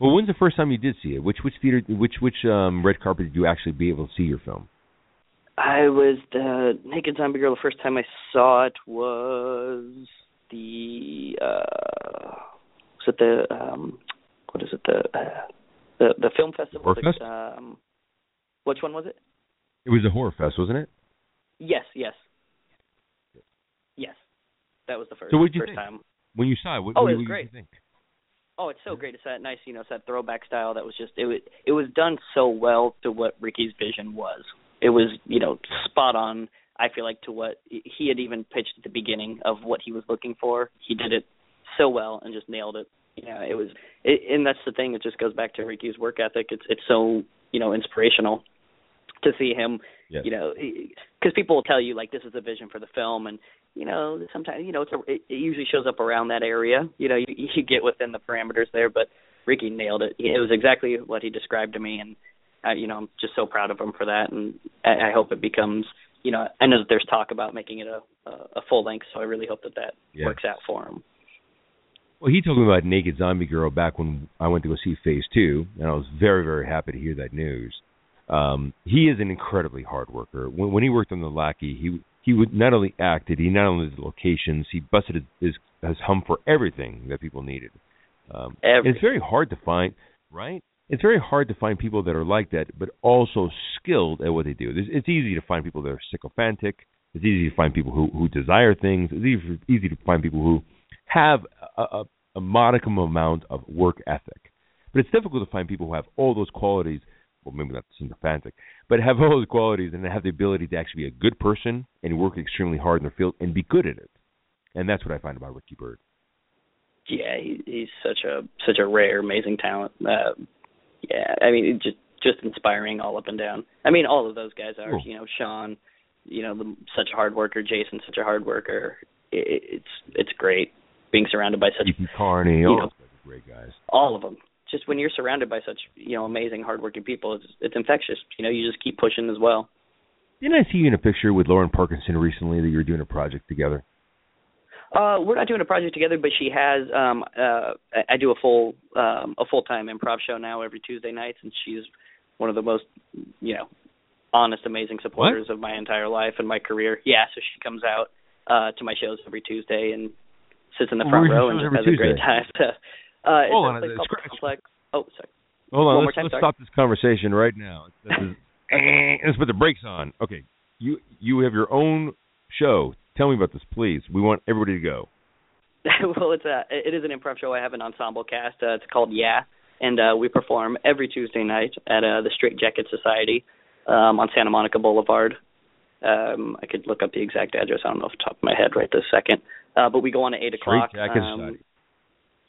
Well, when's the first time you did see it? Which which theater? Which which um, red carpet did you actually be able to see your film? I was the Naked Zombie Girl. The first time I saw it was the uh was it the um what is it the uh, the the film festival? Horror Fest? Um, which one was it? It was a horror fest, wasn't it? Yes, yes, yes. That was the first So what'd you think? time. When you saw it, what, Oh, what, it was what great. did you think? Oh, it's so great. It's that nice, you know, it's that throwback style that was just it was it was done so well to what Ricky's vision was. It was, you know, spot on. I feel like to what he had even pitched at the beginning of what he was looking for. He did it so well and just nailed it. You know, it was, it, and that's the thing. It just goes back to Ricky's work ethic. It's it's so you know inspirational to see him Yes. you know because people will tell you like this is the vision for the film and you know sometimes you know it's a, it, it usually shows up around that area you know you, you get within the parameters there but ricky nailed it it was exactly what he described to me and I, you know i'm just so proud of him for that and i, I hope it becomes you know i know that there's talk about making it a a, full length so i really hope that that Yes. works out for him Well, he told me about Naked Zombie Girl back when I went to go see Phase Two, and I was very, very happy to hear that news. Um, he is an incredibly hard worker. When, when he worked on The Lackey, he he would not only acted, he not only did locations, he busted his his, hum for everything that people needed. Um, it's very hard to find, right? It's very hard to find people that are like that, but also skilled at what they do. It's, it's easy to find people that are sycophantic. It's easy to find people who who desire things. It's easy easy to find people who have a, a, a modicum amount of work ethic. But it's difficult to find people who have all those qualities. Well, maybe not sycophantic, but have all those qualities and have the ability to actually be a good person and work extremely hard in their field and be good at it. And that's what I find about Ricky Bird. yeah, he, he's such a such a rare, amazing talent. Uh, yeah, I mean, just just inspiring all up and down. I mean, all of those guys are. Cool. You know, Sean, you know, the, such a hard worker. Jason, such a hard worker. It, it's it's great being surrounded by such. Ethan Carney, all know, great guys. All of them. Just when you're surrounded by such you know amazing, hardworking people, it's it's infectious. You know, you just keep pushing as well. Didn't I see you in a picture with Lauren Parkinson recently that you were doing a project together? Uh, we're not doing a project together, but she has. Um, uh, I do a full um, a full time improv show now every Tuesday nights, and she's one of the most, you know, honest, amazing supporters what? of my entire life and my career. Yeah, so she comes out uh, to my shows every Tuesday and sits in the front row and just has Tuesday? a great time. (laughs) To, uh, Hold on, called Complex. Oh, sorry. Hold on, One let's, time, let's stop this conversation right now. This is, (laughs) (laughs) let's put the brakes on. Okay, you you have your own show. Tell me about this, please. We want everybody to go. (laughs) well, it's a it is an improv show. I have an ensemble cast. Uh, it's called Yeah, and uh, we perform every Tuesday night at uh, the Straight Jacket Society um, on Santa Monica Boulevard. Um, I could look up the exact address. I don't know off the top of my head right this second. Uh, but we go on at eight o'clock. Straight Jacket Um, Society.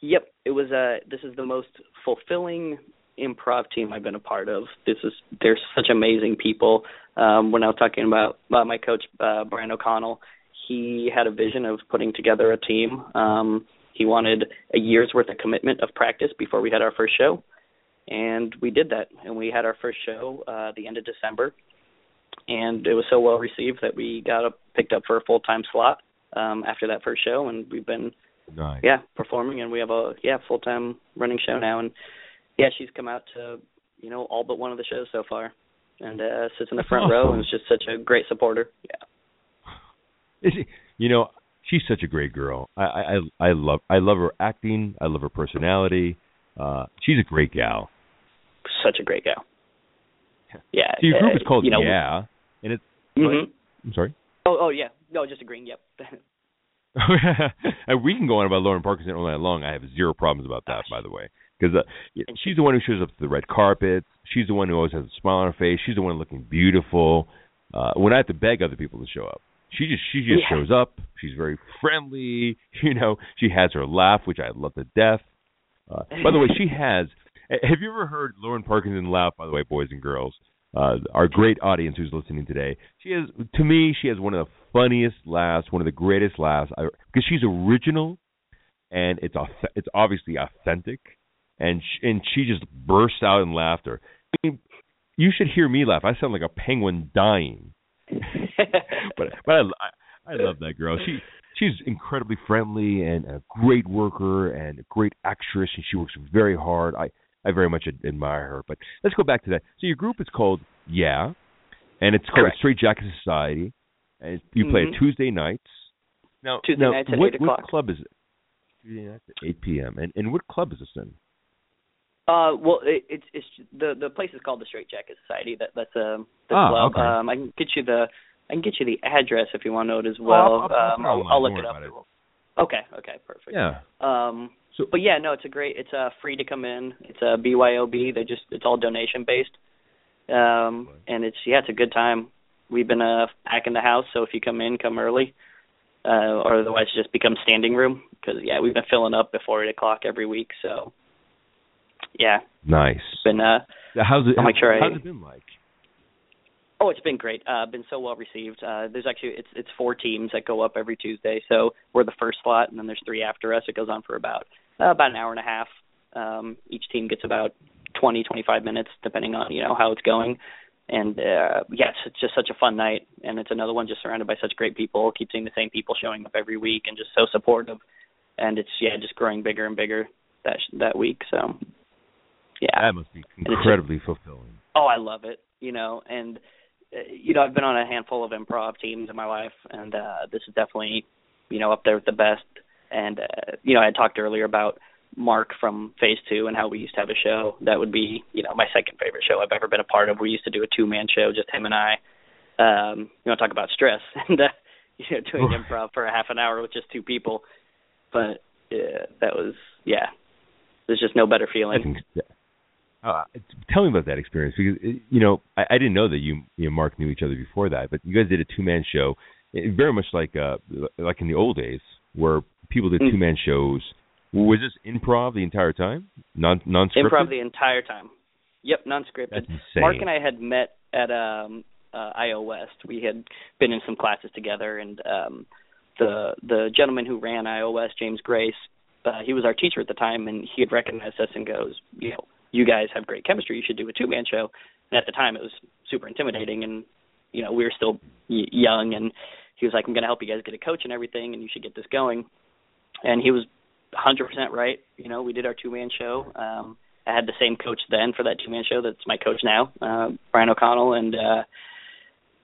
Yep, it was. Uh, this is the most fulfilling improv team I've been a part of. This is they're such amazing people. Um, when I was talking about uh, my coach uh, Brian O'Connell, he had a vision of putting together a team. Um, he wanted a year's worth of commitment of practice before we had our first show, and we did that. And we had our first show uh, the end of December, and it was so well received that we got up, picked up for a full time slot um, after that first show, and we've been Nice. yeah performing and we have a yeah full time running show now and yeah she's come out to you know all but one of the shows so far and uh sits in the front row and is just such a great supporter yeah Is she, you know, she's such a great girl. I, I I love I love her acting. I love her personality. Uh, she's a great gal. such a great gal (laughs) yeah So your group uh, is called you know Yeah, and it's. mhm. I'm sorry. oh oh yeah no just agreeing yep (laughs) we can go on about Lauren Parkinson all night long. I have zero problems about that, by the way, because uh, she's the one who shows up to the red carpet. She's the one who always has a smile on her face. She's the one looking beautiful. Uh, when I have to beg other people to show up, she just she just Yeah. shows up. She's very friendly. (laughs) You know, she has her laugh, which I love to death. Uh, by the way, she has. Have you ever heard Lauren Parkinson laugh? By the way, boys and girls, uh, our great audience who's listening today, she has. To me, she has one of the funniest laughs, one of the greatest laughs, because she's original, and it's it's obviously authentic, and sh- and she just bursts out in laughter. I mean, you should hear me laugh. I sound like a penguin dying. (laughs) but but I, I I love that girl. She she's incredibly friendly and a great worker and a great actress, and she works very hard. I I very much admire her. But let's go back to that. So your group is called Yeah, and it's called Correct. Straight Jacket Society, and you play Mhm. it Tuesday nights. Now, Tuesday now nights at what, 8 what o'clock. club is it? Tuesday nights at eight p.m. And and what club is this in? Uh, well, it, it's it's the the place is called the Straight Jacket Society. That that's um the Ah, club. okay. Um, I can get you the I can get you the address if you want to know it as I'll- well. I'll- I'll um, I'll. I'll look it up. about Okay, okay, perfect. Yeah. Um, So- but yeah, no, it's a great. It's uh free to come in. It's a BYOB. They just it's all donation based. Um, and it's yeah, it's a good time. We've been uh packing the house, so if you come in, come early. Uh, or otherwise just become standing room because yeah, we've been filling up before eight o'clock every week. So yeah, Nice. it's been uh How's it? I'll make sure I- how's it been like? Oh, it's been great. Uh, been so well received. Uh, there's actually it's it's four teams that go up every Tuesday. So we're the first slot, and then there's three after us. It goes on for about uh, about an hour and a half. Um, each team gets about 20, 25 minutes, depending on you know how it's going. And uh, yeah, it's, just such a fun night, and it's another one just surrounded by such great people. Keep seeing the same people showing up every week, and just so supportive. And it's yeah, just growing bigger and bigger that that week. So yeah, That must be incredibly fulfilling. Oh, I love it. You know, and uh, you know, I've been on a handful of improv teams in my life, and uh, this is definitely, you know, up there with the best. And uh, you know, I had talked earlier about Mark from Phase Two and how we used to have a show that would be, you know, my second favorite show I've ever been a part of. We used to do a two man show, just him and I. Um, you know, talk about stress (laughs) and uh, you know, doing improv for a half an hour with just two people. But uh, that was, yeah, there's just no better I feeling. think. Uh, tell me about that experience because uh, you know I, I didn't know that you, you and Mark knew each other before that, but you guys did a two man show, eh, very much like uh like in the old days where people did Mm. two man shows Was this improv the entire time? Non non Improv the entire time. Yep, non-scripted. Mark and I had met at um uh IO West. We had been in some classes together and um the the gentleman who ran IO West, James Grace, uh, he was our teacher at the time and he had recognized us and goes, you know, you guys have great chemistry. You should do a two man show. And at the time, it was super intimidating, and you know we were still y- young. And he was like, "I'm going to help you guys get a coach and everything, and you should get this going." And he was 100% right. You know, we did our two man show. Um, I had the same coach then for that two man show. That's my coach now, uh, Brian O'Connell, and uh,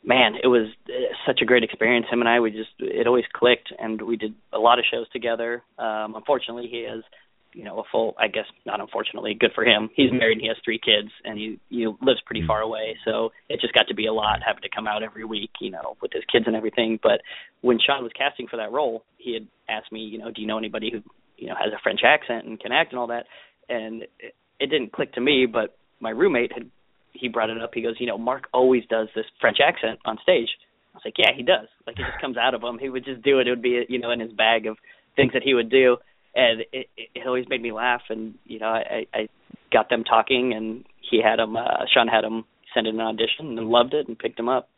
man, it was uh, such a great experience. Him and I, we just it always clicked, and we did a lot of shows together. Um, unfortunately, he has you know a full i guess not unfortunately good for him. He's married and he has three kids and he he lives pretty far away. So it just got to be a lot having to come out every week you know with his kids and everything. But when sean was casting for that role he had asked me you know do you know anybody who you know has a french accent and can act and all that? And it, it didn't click to me but my roommate had he brought it up. He goes you know mark always does this french accent on stage. I was like yeah he does. Like it just comes out of him. He would just do it. It would be you know in his bag of things that he would do and it, it always made me laugh. And you know, I, I got them talking, and he had them. Uh, Sean had him send in an audition and loved it and picked him up.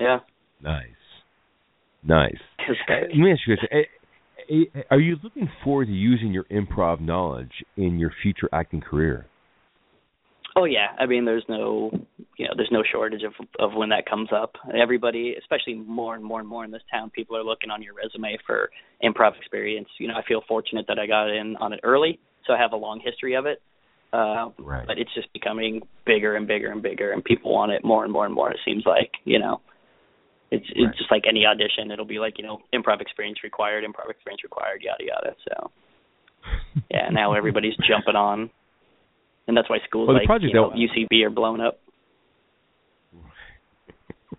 Yeah. Nice. Nice. Let me ask you this: Are you looking forward to using your improv knowledge in your future acting career? Oh yeah, I mean, there's no, you know, there's no shortage of of when that comes up. Everybody, especially more and more and more in this town, people are looking on your resume for improv experience. You know, I feel fortunate that I got in on it early, so I have a long history of it. Uh, right. But it's just becoming bigger and bigger and bigger, and people want it more and more and more. It seems like, you know, it's it's right. just like any audition. It'll be like, you know, improv experience required, improv experience required, yada yada. So, yeah, now everybody's jumping on and that's why schools well, like you know, UCB are blown up. (laughs)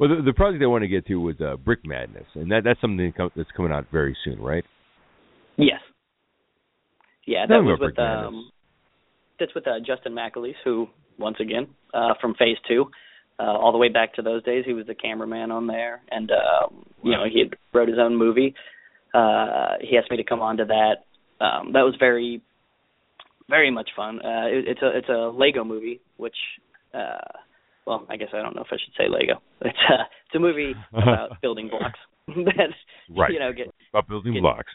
well, the, the project I want to get to was uh, Brick Madness, and that that's something that's coming out very soon, right? Yes. Yeah, that was with um, that's with uh, Justin McAleese, who once again uh, from Phase Two, uh, all the way back to those days, he was the cameraman on there, and uh, you know he had wrote his own movie. Uh, he asked me to come on to that. Um, that was very very much fun. Uh, it, it's a it's a Lego movie, which uh, well, I guess I don't know if I should say Lego. (laughs) It's a it's a movie about (laughs) building blocks (laughs) that right. you know get about building get blocks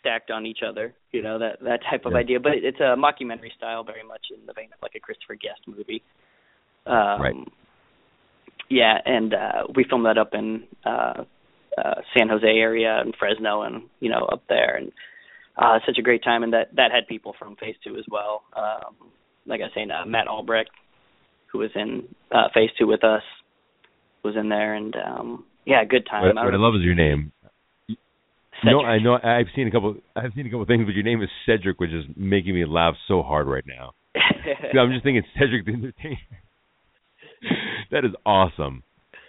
stacked on each other. You know that that type of Yeah. idea, but it's a mockumentary style, very much in the vein of like a Christopher Guest movie. Um, Right. Yeah, and uh, we filmed that up in uh, uh, San Jose area and Fresno, and you know up there, and uh, such a great time, and that that had people from Phase Two as well. Um, like I was saying, uh, Matt Albrecht, who was in uh, Phase Two with us, was in there, and um, yeah, good time. What, what I love is your name. No, I know. I've seen a couple. I've seen a couple things, but your name is Cedric, which is making me laugh so hard right now. (laughs) I'm just thinking Cedric the Entertainer. (laughs) that is awesome.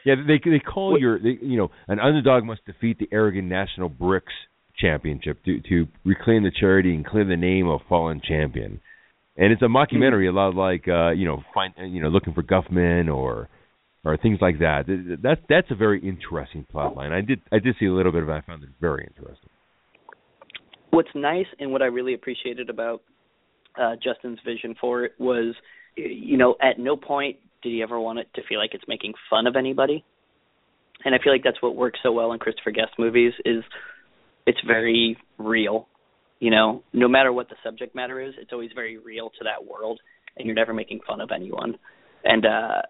Yeah, they they call What- your they, you know an underdog must defeat the arrogant National Bricks Championship to to reclaim the charity and clear the name of fallen champion. And it's a mockumentary, a lot like uh, you know find you know looking for Guffman or or things like that. Th- That that's a very interesting plot line. I did I did see a little bit of it. I found it very interesting. what's nice and what I really appreciated about uh, Justin's vision for it was, you know, at no point did he ever want it to feel like it's making fun of anybody. And I feel like that's what works so well in Christopher Guest movies is it's very real. You know, no matter what the subject matter is, it's always very real to that world, and you're never making fun of anyone. And uh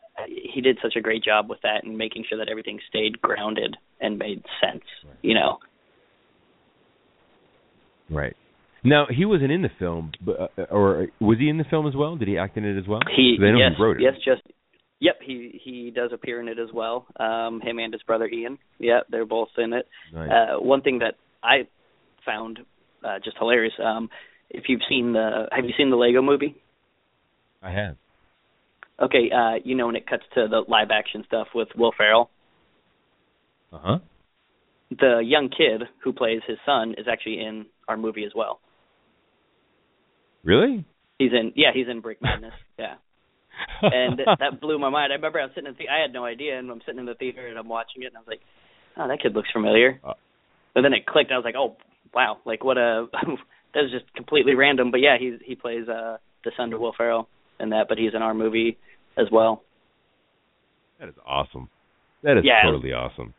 he did such a great job with that and making sure that everything stayed grounded and made sense. You know, Right. Now he wasn't in the film, but uh, or was he in the film as well? Did he act in it as well? He yes, he wrote it. yes, just yep. He he does appear in it as well. Um, him and his brother Ian. Yeah, they're both in it. Nice. Uh, one thing that I found uh, just hilarious. Um, if you've seen the, have you seen the Lego Movie? I have. Okay, uh, you know when it cuts to the live action stuff with Will Ferrell, Uh huh. the young kid who plays his son is actually in our movie as well. Really? He's in, yeah, he's in Brick (laughs) Madness. Yeah. (laughs) and that, that blew my mind. I remember I was sitting in the I had no idea, and I'm sitting in the theater and I'm watching it, and I was like, "Oh, that kid looks familiar." Uh. And then it clicked. I was like, "Oh, wow, like what a (laughs) that was just completely random. But yeah, he he plays uh the son to Will Ferrell in that, but he's in our movie as well. That is awesome. That is Yeah. totally awesome.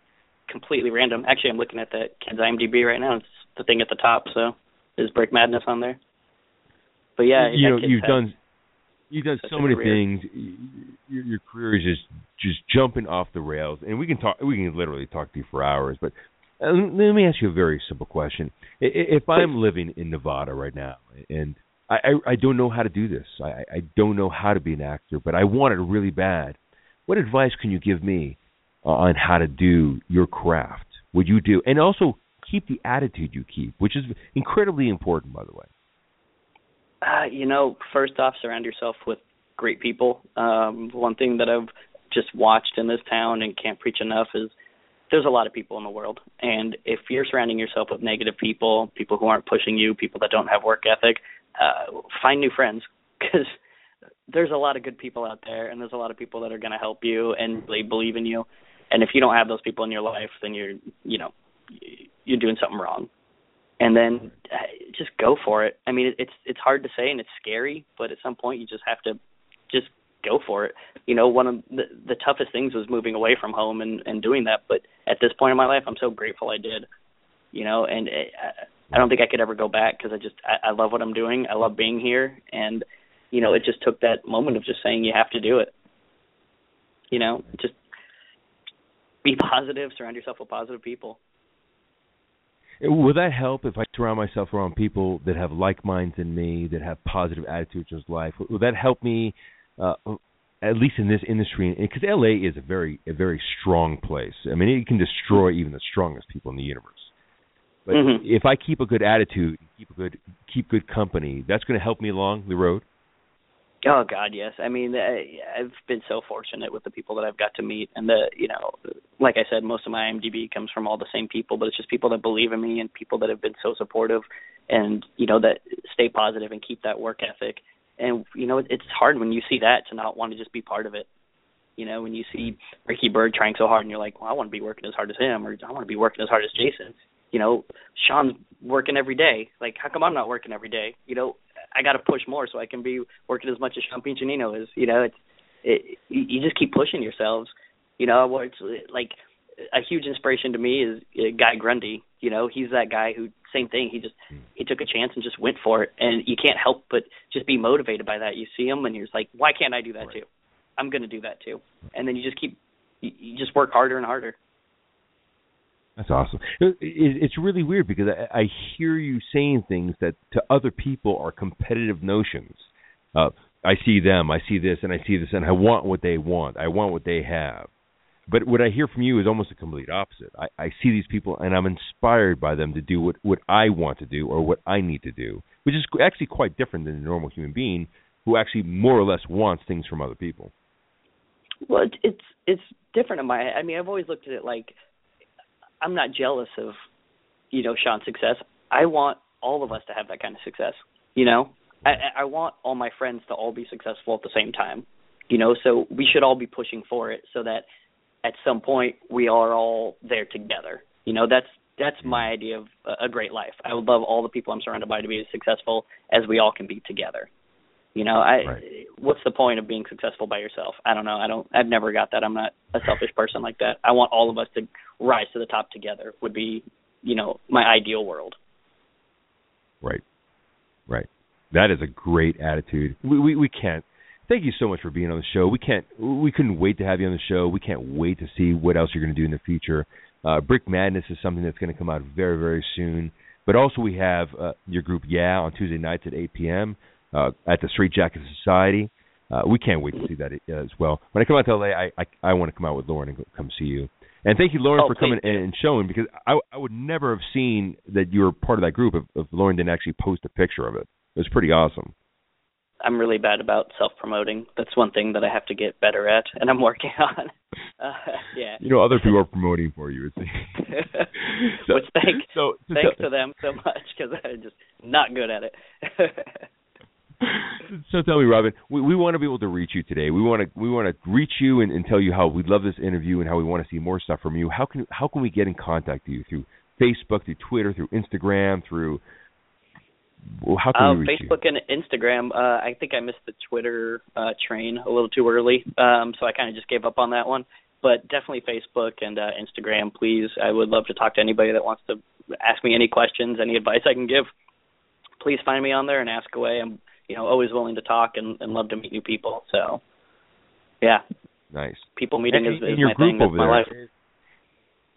Completely random. Actually, I'm looking at the kid's IMDb right now. It's the thing at the top. So is Brick Madness on there? But yeah, you know you've done you've done so many career. things. Your, your career is just just jumping off the rails, and we can talk. We can literally talk to you for hours. But uh, let me ask you a very simple question: If I'm living in Nevada right now, and I, I I don't know how to do this, I I I don't know how to be an actor, but I want it really bad. What advice can you give me uh, on how to do your craft? What you do, and also keep the attitude you keep, which is incredibly important, by the way. Uh, you know, first off, surround yourself with great people. Um, one thing that I've just watched in this town and can't preach enough is there's a lot of people in the world, and if you're surrounding yourself with negative people, people who aren't pushing you, people that don't have work ethic, uh, find new friends (laughs) because there's a lot of good people out there, and there's a lot of people that are going to help you and really believe in you. And if you don't have those people in your life, then you're, you know, you're doing something wrong and then uh, just go for it. I mean, it's it's hard to say and it's scary, but at some point you just have to just go for it. You know, one of the the toughest things was moving away from home and and doing that, but at this point in my life, I'm so grateful I did. You know, and it, I I don't think I could ever go back because I just I, I love what I'm doing. I love being here, and you know, it just took that moment of just saying you have to do it. You know, just be positive, surround yourself with positive people. Will that help if I surround myself around people that have like minds in me, that have positive attitudes towards life? Will that help me, uh, at least in this industry? Because LA is a very, a very strong place. I mean, it can destroy even the strongest people in the universe. But Mhm. if I keep a good attitude, keep a good, keep good company, that's going to help me along the road. Oh God, yes. I mean, I, I've been so fortunate with the people that I've got to meet, and the you know, like I said, most of my IMDb comes from all the same people, but it's just people that believe in me and people that have been so supportive, and you know that stay positive and keep that work ethic. And you know, it's hard when you see that to not want to just be part of it. You know, when you see Ricky Bird trying so hard, and you're like, well, I want to be working as hard as him, or I want to be working as hard as Jason. You know, Sean's working every day. Like, how come I'm not working every day? You know, I got to push more so I can be working as much as Sean Piccinino is. You know, it's it, you you just keep pushing yourselves. You know, it's like a huge inspiration to me is uh, Guy Grundy. You know, he's that guy who same thing. He just he took a chance and just went for it, and you can't help but just be motivated by that. You see him, and you're just like, why can't I do that Right. too? I'm going to do that too. And then you just keep you, you just work harder and harder. That's awesome. It, it, it's really weird because I, I hear you saying things that to other people are competitive notions. Uh, I see them, I see this, and I see this, and I want what they want. I want what they have. But what I hear from you is almost the complete opposite. I, I see these people, and I'm inspired by them to do what what I want to do or what I need to do, which is actually quite different than a normal human being who actually more or less wants things from other people. Well, it's it's it's different in my. I mean, I've always looked at it like I'm not jealous of you know Sean's success. I want all of us to have that kind of success. You know, I I want all my friends to all be successful at the same time. You know, so we should all be pushing for it so that at some point we are all there together. You know, that's that's my idea of a- great life. I would love all the people I'm surrounded by to be as successful as we all can be together. You know, I Right. what's the point of being successful by yourself? I don't know. I don't I've never got that. I'm not a selfish person like that. I want all of us to rise to the top together would be, you know, my ideal world. Right. Right. That is a great attitude. We, we we can't. Thank you so much for being on the show. We can't. We couldn't wait to have you on the show. We can't wait to see what else you're going to do in the future. Uh, Brick Madness is something that's going to come out very very soon. But also we have uh, your group Yeah on Tuesday nights at 8 p.m. Uh, at the Street Jacket Society. Uh, we can't wait to see that as well. When I come out to LA, I I, I want to come out with Lauren and come see you. And thank you, Lauren, Oh, for coming do. and showing because I I would never have seen that you were part of that group if, if Lauren didn't actually post a picture of it. It was pretty awesome. I'm really bad about self promoting. That's one thing that I have to get better at, and I'm working (laughs) on. Uh, yeah. You know, other people are promoting for you. (laughs) So, Which thank so, so thanks tell, to them so much because I'm just not good at it. (laughs) so tell me, Robin, we, we want to be able to reach you today. We want to we want to reach you and, and tell you how we love this interview and how we want to see more stuff from you. How can how can we get in contact with you through Facebook, through Twitter, through Instagram, through how can uh, we reach Facebook you? and Instagram. Uh, I think I missed the Twitter uh, train a little too early, um, so I kind of just gave up on that one. But definitely Facebook and uh, Instagram, please. I would love to talk to anybody that wants to ask me any questions, any advice I can give. Please find me on there and ask away. I'm, you know, always willing to talk and, and love to meet new people. So, yeah. Nice. People meeting and, is, and is your my group thing. That's over my there. life.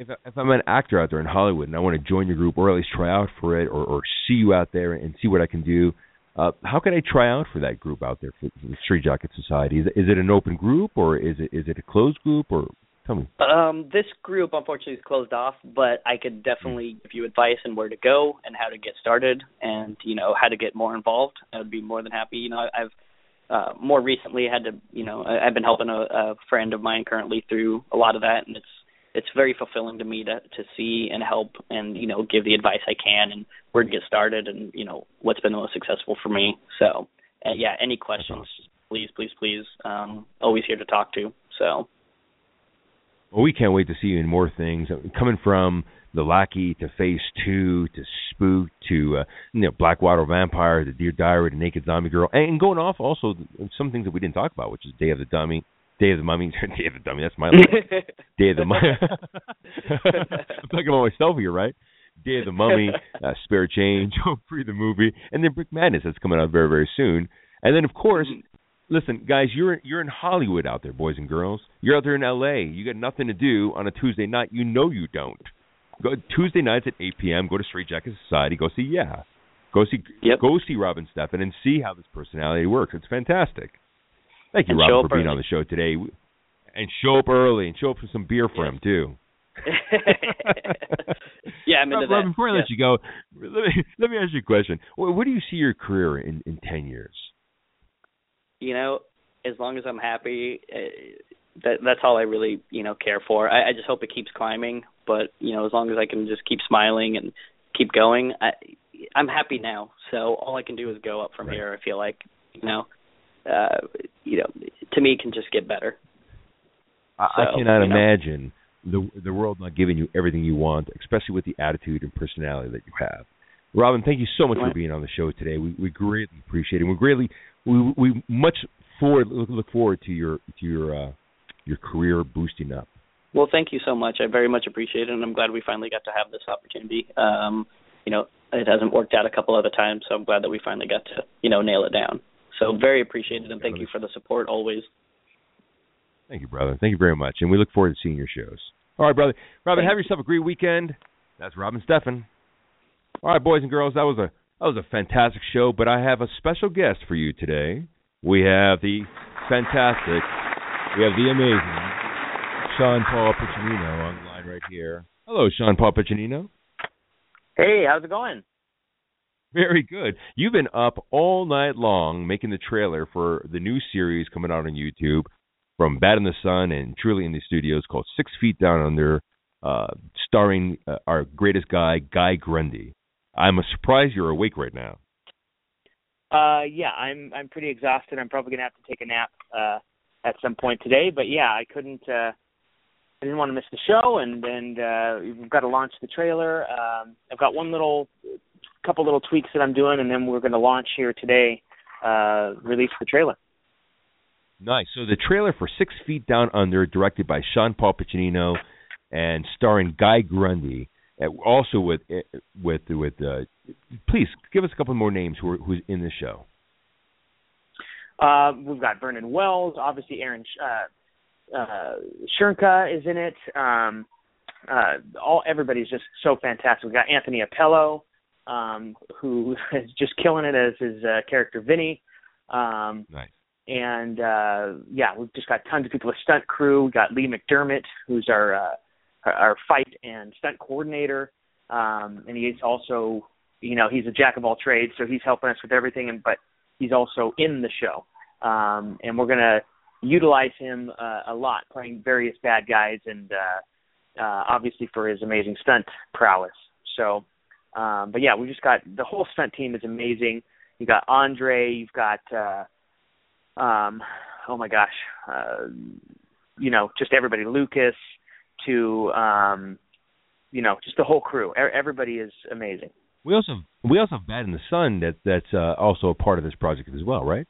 If if I'm an actor out there in Hollywood and I want to join your group or at least try out for it or, or see you out there and see what I can do, uh, how can I try out for that group out there for the Street Jockey Society? Is it, is it an open group or is it is it a closed group or tell me? Um, this group unfortunately is closed off, but I could definitely give you advice on where to go and how to get started, and you know how to get more involved. I would be more than happy. You know, I've uh, more recently had to, you know, I- I've been helping a, a friend of mine currently through a lot of that, and it's it's very fulfilling to me to to see and help and you know give the advice I can and where to get started and you know what's been the most successful for me. So uh, yeah, any questions, please, please, please. Um, always here to talk to. So. Well, we can't wait to see you in more things. Uh, Coming from the Lackey to Phase Two to Spook to uh, you know Blackwater Vampire the Deer Diary the Naked Zombie Girl, and going off also some things that we didn't talk about, which is Day of the Dummy, Day of the Mummy, (laughs) Day of the Dummy. That's my line. (laughs) Day of the Mummy. (laughs) I'm talking about myself here, right? Day of the Mummy, uh, Spare Change, Free the movie, and then Brick Madness that's coming out very very soon. And then of course, listen, guys, you're you're in Hollywood out there, boys and girls. You're out there in L.A. You got nothing to do on a Tuesday night. You know you don't. Go Tuesday nights at 8 p.m. Go to Straight Jacket Society. Go see yeah. Go see Yep. go see Robin Steffen and see how this personality works. It's fantastic. Thank you, And show for being early. on the show today. And show up early and show up for some beer for him too. (laughs) yeah, I'm into that. before I Yeah. let you go, let me let me ask you a question. Where, where do you see your career in in ten years? you know, as long as I'm happy, uh, that that's all I really, you know, care for. I, I just hope it keeps climbing, but you know, as long as I can just keep smiling and keep going, I I'm happy now. So all I can do is go up from Right. here. I feel like, you know, uh, you know, to me, it can just get better. I, I cannot you know. imagine the the world not giving you everything you want, especially with the attitude and personality that you have. Robin, thank you so much for being on the show today. We we greatly appreciate it. We greatly we we much forward look, look forward to your to your uh, your career boosting up. Well, thank you so much. I very much appreciate it, and I'm glad we finally got to have this opportunity. Um, you know, it hasn't worked out a couple other times, so I'm glad that we finally got to, you know, nail it down. So very appreciated, and thank you for the support always. Thank you, brother. Thank you very much, and we look forward to seeing your shows. All right, brother. Robin, Thank have yourself a great weekend. That's Robin Steffen. All right, boys and girls, that was a that was a fantastic show. But I have a special guest for you today. We have the fantastic, we have the amazing Sean Paul Piccinino on the line right here. Hello, Sean Paul Piccinino. Hey, how's it going? Very good. You've been up all night long making the trailer for the new series coming out on YouTube from Bat in the Sun and Truly Indie Studios called Six Feet Down Under, uh, starring uh, our greatest guy, Guy Grundy. I'm surprised you're awake right now. Uh, yeah, I'm I'm pretty exhausted. I'm probably gonna have to take a nap uh, at some point today. But yeah, I couldn't. Uh, I didn't want to miss the show, and and uh, we've got to launch the trailer. Um, I've got one little, couple little tweaks that I'm doing, and then we're going to launch here today. Uh, release the trailer. Nice. So the trailer for Six Feet Down Under, directed by Sean Paul Piccinino, and starring Guy Grundy, uh, also with uh, with with. Uh, please give us a couple more names who are, who's in the show. Uh, we've got Vernon Wells, obviously Aaron uh, uh, Schoenke is in it. Um, uh, all everybody's just so fantastic. We've got Anthony Appello, um, who (laughs) is just killing it as his uh, character Vinny. Um, Nice. and uh, yeah, we've just got tons of people. A stunt crew. We got Lee McDermott, who's our uh, our- fight and stunt coordinator, um, and he's also, you know, he's a jack of all trades, so he's helping us with everything. And but he's also in the show, um, and we're gonna utilize him uh, a lot, playing various bad guys, and uh, uh, obviously for his amazing stunt prowess. So, um, but yeah, we just got the whole stunt team is amazing. You got Andre, you've got. Uh, um oh my gosh uh you know just everybody lucas to um you know, just the whole crew. Everybody is amazing. We also we also have Bat in the Sun that that's uh, also a part of this project as well, right?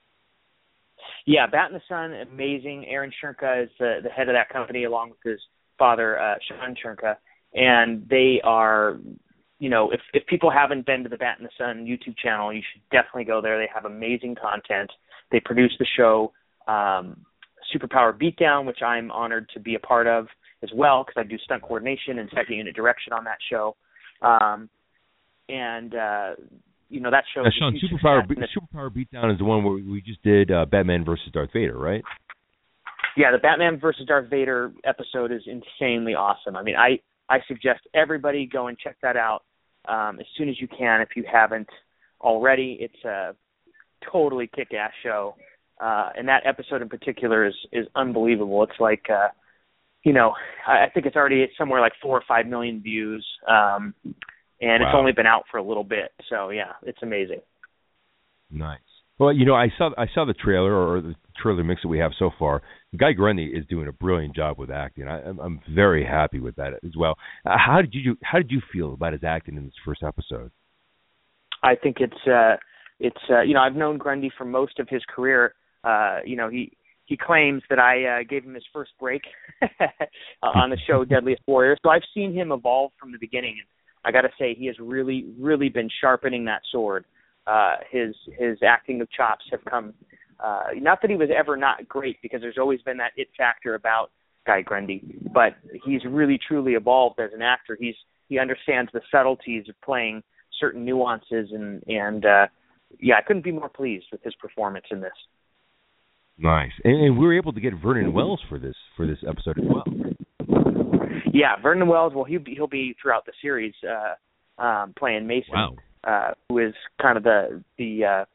Yeah, Bat in the Sun, amazing. Aaron Schoenke is the, the head of that company, along with his father, uh, Sean Schoenke, and they are, you know, if if people haven't been to the Bat in the Sun YouTube channel, you should definitely go there. They have amazing content. They produce the show um, Superpower Beatdown, which I'm honored to be a part of as well because I do stunt coordination and second unit direction on that show. Um, and uh, you know that show. Uh, Sean, Superpower Be- Superpower Beatdown is the one where we just did uh, Batman versus Darth Vader, right? Yeah, the Batman versus Darth Vader episode is insanely awesome. I mean, I I suggest everybody go and check that out um, as soon as you can if you haven't already. It's a totally kick-ass show, uh, and that episode in particular is is unbelievable. It's like uh, you know, I I think it's already somewhere like four or five million views. Um, and wow. it's only been out for a little bit. So yeah, it's amazing. Nice. Well, you know, I saw I saw the trailer or the trailer mix that we have so far. Guy Grundy is doing a brilliant job with acting. I, I'm, I'm very happy with that as well. Uh, how did you How did you feel about his acting in this first episode? I think it's uh, it's uh, you know I've known Grundy for most of his career. Uh, you know he he claims that I uh, gave him his first break (laughs) on the show (laughs) Deadliest Warrior. So I've seen him evolve from the beginning. And I got to say, he has really, really been sharpening that sword. Uh, his his acting of chops have come. Uh, not that he was ever not great, because there's always been that it factor about Guy Grundy, but he's really truly evolved as an actor. He's he understands the subtleties of playing certain nuances, and and uh, yeah, I couldn't be more pleased with his performance in this. Nice, and, and we were able to get Vernon Wells for this for this episode as well. Yeah, Vernon Wells. Well, he'll be he'll be throughout the series uh, um, playing Mason, wow. Uh, who is kind of the the uh,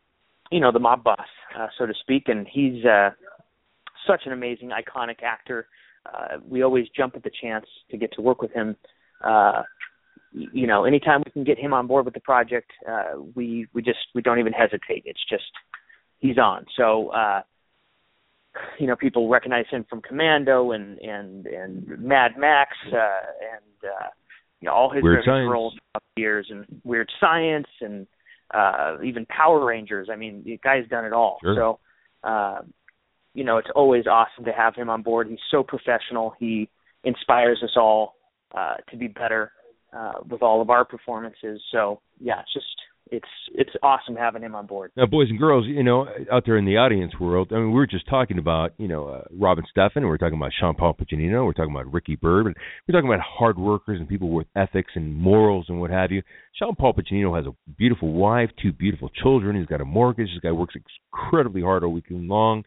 you know the mob boss, uh, so to speak, and he's uh, such an amazing, iconic actor. Uh, we always jump at the chance to get to work with him. Uh, you know, anytime we can get him on board with the project, uh, we we just we don't even hesitate. It's just he's on. So uh, you know people recognize him from Commando and and and Mad Max uh, and uh, you know all his Weird roles up years and Weird Science and uh, even Power Rangers. I mean, the guy's done it all. Sure. So uh, you know it's always awesome to have him on board. He's so professional. He inspires us all uh, to be better uh, with all of our performances. So yeah, it's just it's it's awesome having him on board. Now, boys and girls, you know, out there in the audience world, I mean, we were just talking about, you know, uh, Robin Steffen, we are talking about Sean Paul Piccinino, we're talking about Ricky Bird, and we're talking about hard workers and people with ethics and morals and what have you. Sean Paul Piccinino has a beautiful wife, two beautiful children. He's got a mortgage. This guy works incredibly hard all weekend long.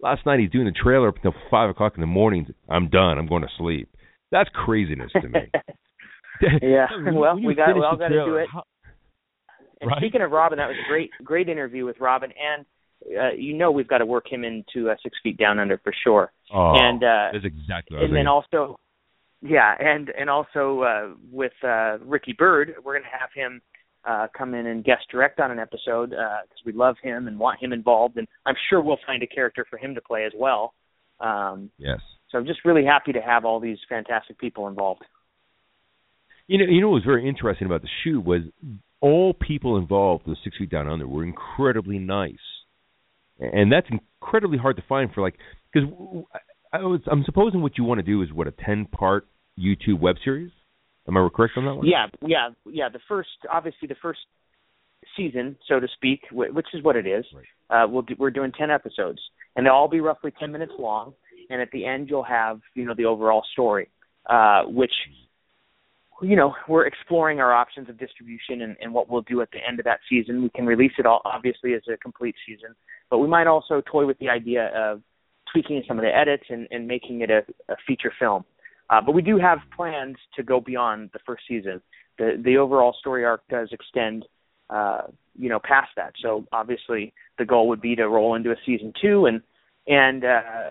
Last night he's doing the trailer up until five o'clock in the morning. I'm done. I'm going to sleep. That's craziness to me. (laughs) (laughs) yeah. well, we got we all got to do it. How, and right. speaking of Robin, that was a great great interview with Robin, and uh, you know we've got to work him into uh, Six Feet Down Under for sure. Oh, and uh, that's exactly. and then also, yeah, and and also uh, with uh, Ricky Bird, we're going to have him uh, come in and guest direct on an episode because uh, we love him and want him involved, and I'm sure we'll find a character for him to play as well. Um, yes. So I'm just really happy to have all these fantastic people involved. You know, you know what was very interesting about the shoot was all people involved with Six Feet Down Under were incredibly nice, and that's incredibly hard to find for like because I was I'm supposing what you want to do is what a ten part YouTube web series. Am I correct on that one? Yeah, yeah, yeah. The first, obviously, the first season, so to speak, which is what it is. Right. Uh, we'll do, we're doing ten episodes, and they'll all be roughly ten minutes long. And at the end, you'll have you know the overall story, uh, which you know, we're exploring our options of distribution and, and what we'll do at the end of that season. We can release it all obviously as a complete season, but we might also toy with the idea of tweaking some of the edits and, and making it a, a feature film. Uh, but we do have plans to go beyond the first season. The the overall story arc does extend, uh, you know, past that. So obviously, the goal would be to roll into a season two, and and uh,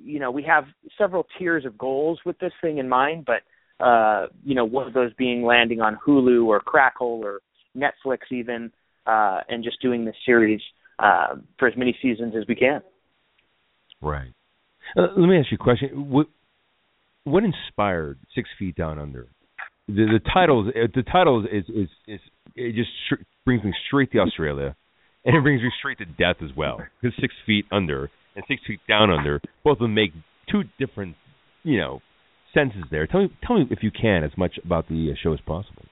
you know, we have several tiers of goals with this thing in mind, but uh, you know, one of those being landing on Hulu or Crackle or Netflix even, uh, and just doing this series uh, for as many seasons as we can. Right. Uh, let me ask you a question. What what inspired Six Feet Down Under? the the title the title is is, is it just sh- brings me straight to Australia, and it brings me straight to death as well. Because six feet under and six feet down under, both of them make two different, you know, senses there. Tell me, tell me if you can as much about the show as possible.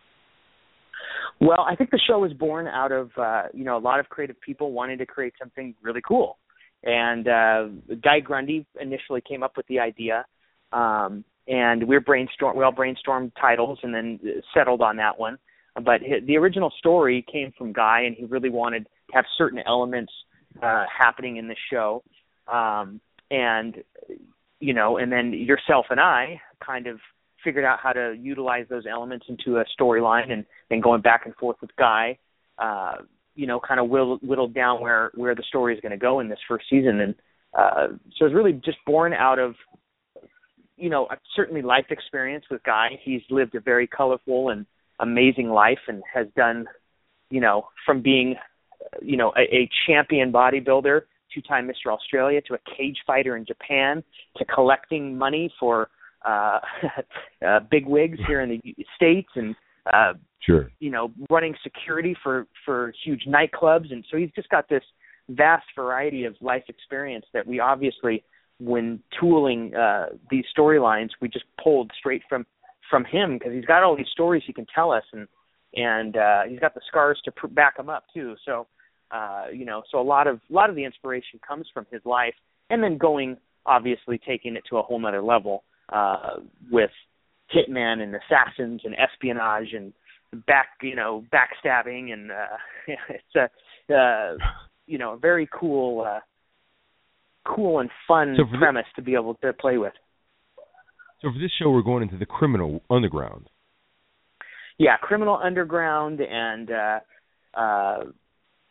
Well, I think the show was born out of uh, you know a lot of creative people wanting to create something really cool, and uh, Guy Grundy initially came up with the idea, um, and we brainstorm we all brainstormed titles and then settled on that one. But the original story came from Guy, and he really wanted to have certain elements uh, happening in the show, um, and you know, and then yourself and I kind of figured out how to utilize those elements into a storyline and and going back and forth with Guy, uh, you know, kind of whittled, whittled down where where the story is going to go in this first season, and uh, so it's really just born out of you know certainly life experience with Guy. He's lived a very colorful and amazing life and has done, you know, from being you know a, a champion bodybuilder two-time Mr. Australia to a cage fighter in Japan to collecting money for uh, (laughs) uh, big wigs here in the states and uh, sure. you know running security for for huge nightclubs. And so he's just got this vast variety of life experience that we obviously when tooling uh these storylines we just pulled straight from from him because he's got all these stories he can tell us and and uh he's got the scars to pr- back him up too. So uh you know so a lot of a lot of the inspiration comes from his life and then going obviously taking it to a whole nother level uh, with hitman and assassins and espionage and back you know backstabbing and uh, (laughs) it's a uh, you know a very cool uh, cool and fun so premise to be able to play with. So for this show, we're going into the criminal underground. Yeah, criminal underground, and uh, uh,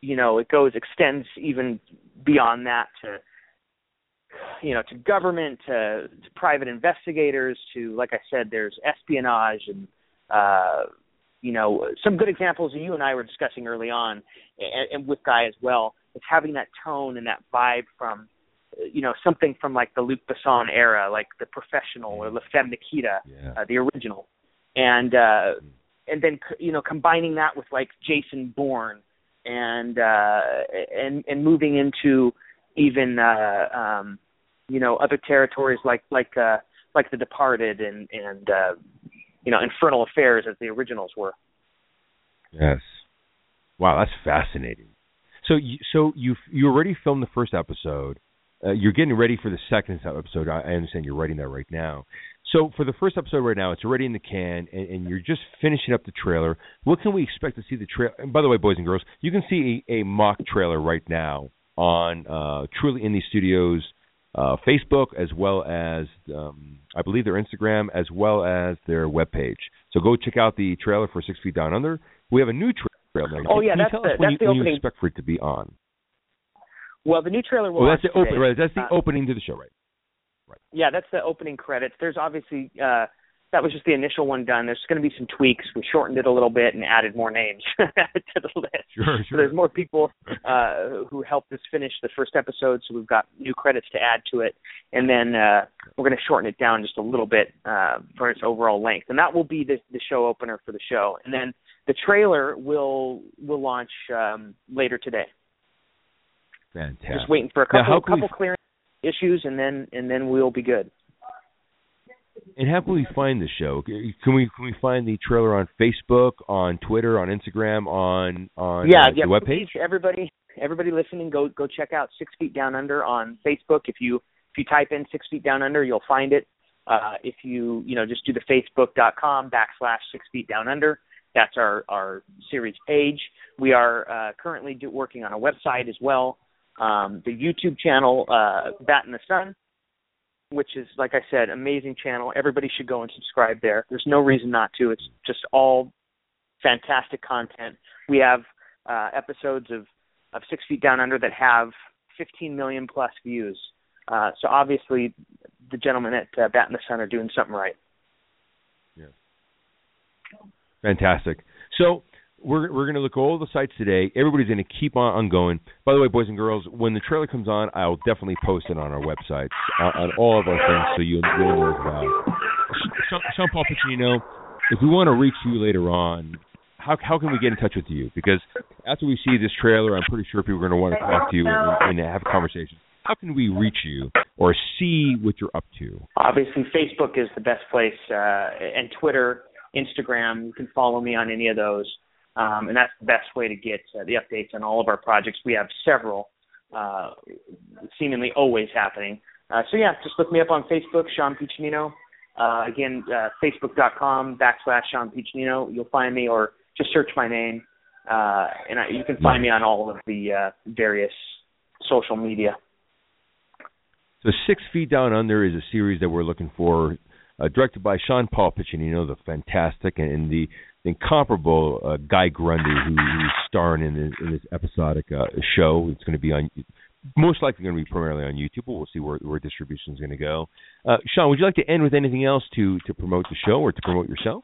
you know it goes extends even beyond that to you know to government to, to private investigators to like I said there's espionage and uh you know some good examples that you and I were discussing early on and, and with Guy as well it's having that tone and that vibe from you know something from like the Luc Besson era like the professional or La Femme Nikita yeah. uh, the original. And uh and then you know combining that with like Jason Bourne and uh and and moving into even uh um you know other territories like like uh like the departed and and uh you know infernal affairs as the originals were. Yes. Wow that's fascinating. So you so you you already filmed the first episode. Uh, you're getting ready for the second episode. I, I understand you're writing that right now. So for the first episode right now it's already in the can and, and you're just finishing up the trailer. What can we expect to see the trailer and by the way boys and girls you can see a, a mock trailer right now on uh truly indie studios uh, Facebook as well as um, I believe their Instagram as well as their webpage. So go check out the trailer for Six Feet Down Under. We have a new trailer. Oh yeah, Can that's you tell the us when that's you, the when opening. you expect for it to be on. Well, the new trailer will. Oh, that's the open. Right, that's the Uh, opening to the show, right? right? Yeah, that's the opening credits. There's obviously uh that was just the initial one done. There's going to be some tweaks. We shortened it a little bit and added more names (laughs) to the list. Sure, So sure. there's more people uh, who helped us finish the first episode, so we've got new credits to add to it, and then uh, we're going to shorten it down just a little bit uh, for its overall length, and that will be the, the show opener for the show, and then the trailer will will launch um, later today. Fantastic. Just waiting for a Now, couple we couple clearance issues, and then and then we'll be good. And how can we find the show? Can we can we find the trailer on Facebook, on Twitter, on Instagram, on on yeah, uh, yeah. the webpage? Everybody, everybody listening, go go check out Six Feet Down Under on Facebook. If you if you type in Six Feet Down Under, you'll find it. Uh, if you you know just do the Facebook.com backslash Six Feet Down Under, that's our our series page. We are uh, currently do, working on a website as well. Um, the YouTube channel uh, Bat in the Sun, which is like I said, amazing channel. Everybody should go and subscribe there. There's no reason not to. It's just all fantastic content. We have uh, episodes of of Six Feet Down Under that have 15 million plus views. Uh, so obviously, the gentlemen at uh, Bat in the Sun are doing something right. Yeah. Fantastic. So we're we're going to look at all the sites today. Everybody's going to keep on, on going. By the way, boys and girls, when the trailer comes on, I'll definitely post it on our websites on, on all of our things, so you'll, you'll know as well. Sean, Sean Paul Piccinino, if we want to reach you later on, how how can we get in touch with you? Because after we see this trailer, I'm pretty sure people are going to want to talk to you and, and have a conversation. How can we reach you or see what you're up to? Obviously, Facebook is the best place, uh, and Twitter, Instagram. You can follow me on any of those, um, and that's the best way to get uh, the updates on all of our projects. We have several, uh, seemingly always happening. Uh, so yeah, just look me up on Facebook, Sean Piccinino. Uh, again, uh, facebook.com backslash Sean Piccinino. You'll find me, or just search my name, uh, and I, you can find me on all of the various social media. So, Six Feet Down Under is a series that we're looking for, directed by Sean Paul Piccinino, the fantastic and the incomparable uh, Guy Grundy, who, who's starring in this, in this episodic uh, show. It's going to be on most likely going to be primarily on YouTube, but we'll see where, where distribution is going to go. Uh, Sean, would you like to end with anything else to, to promote the show or to promote yourself?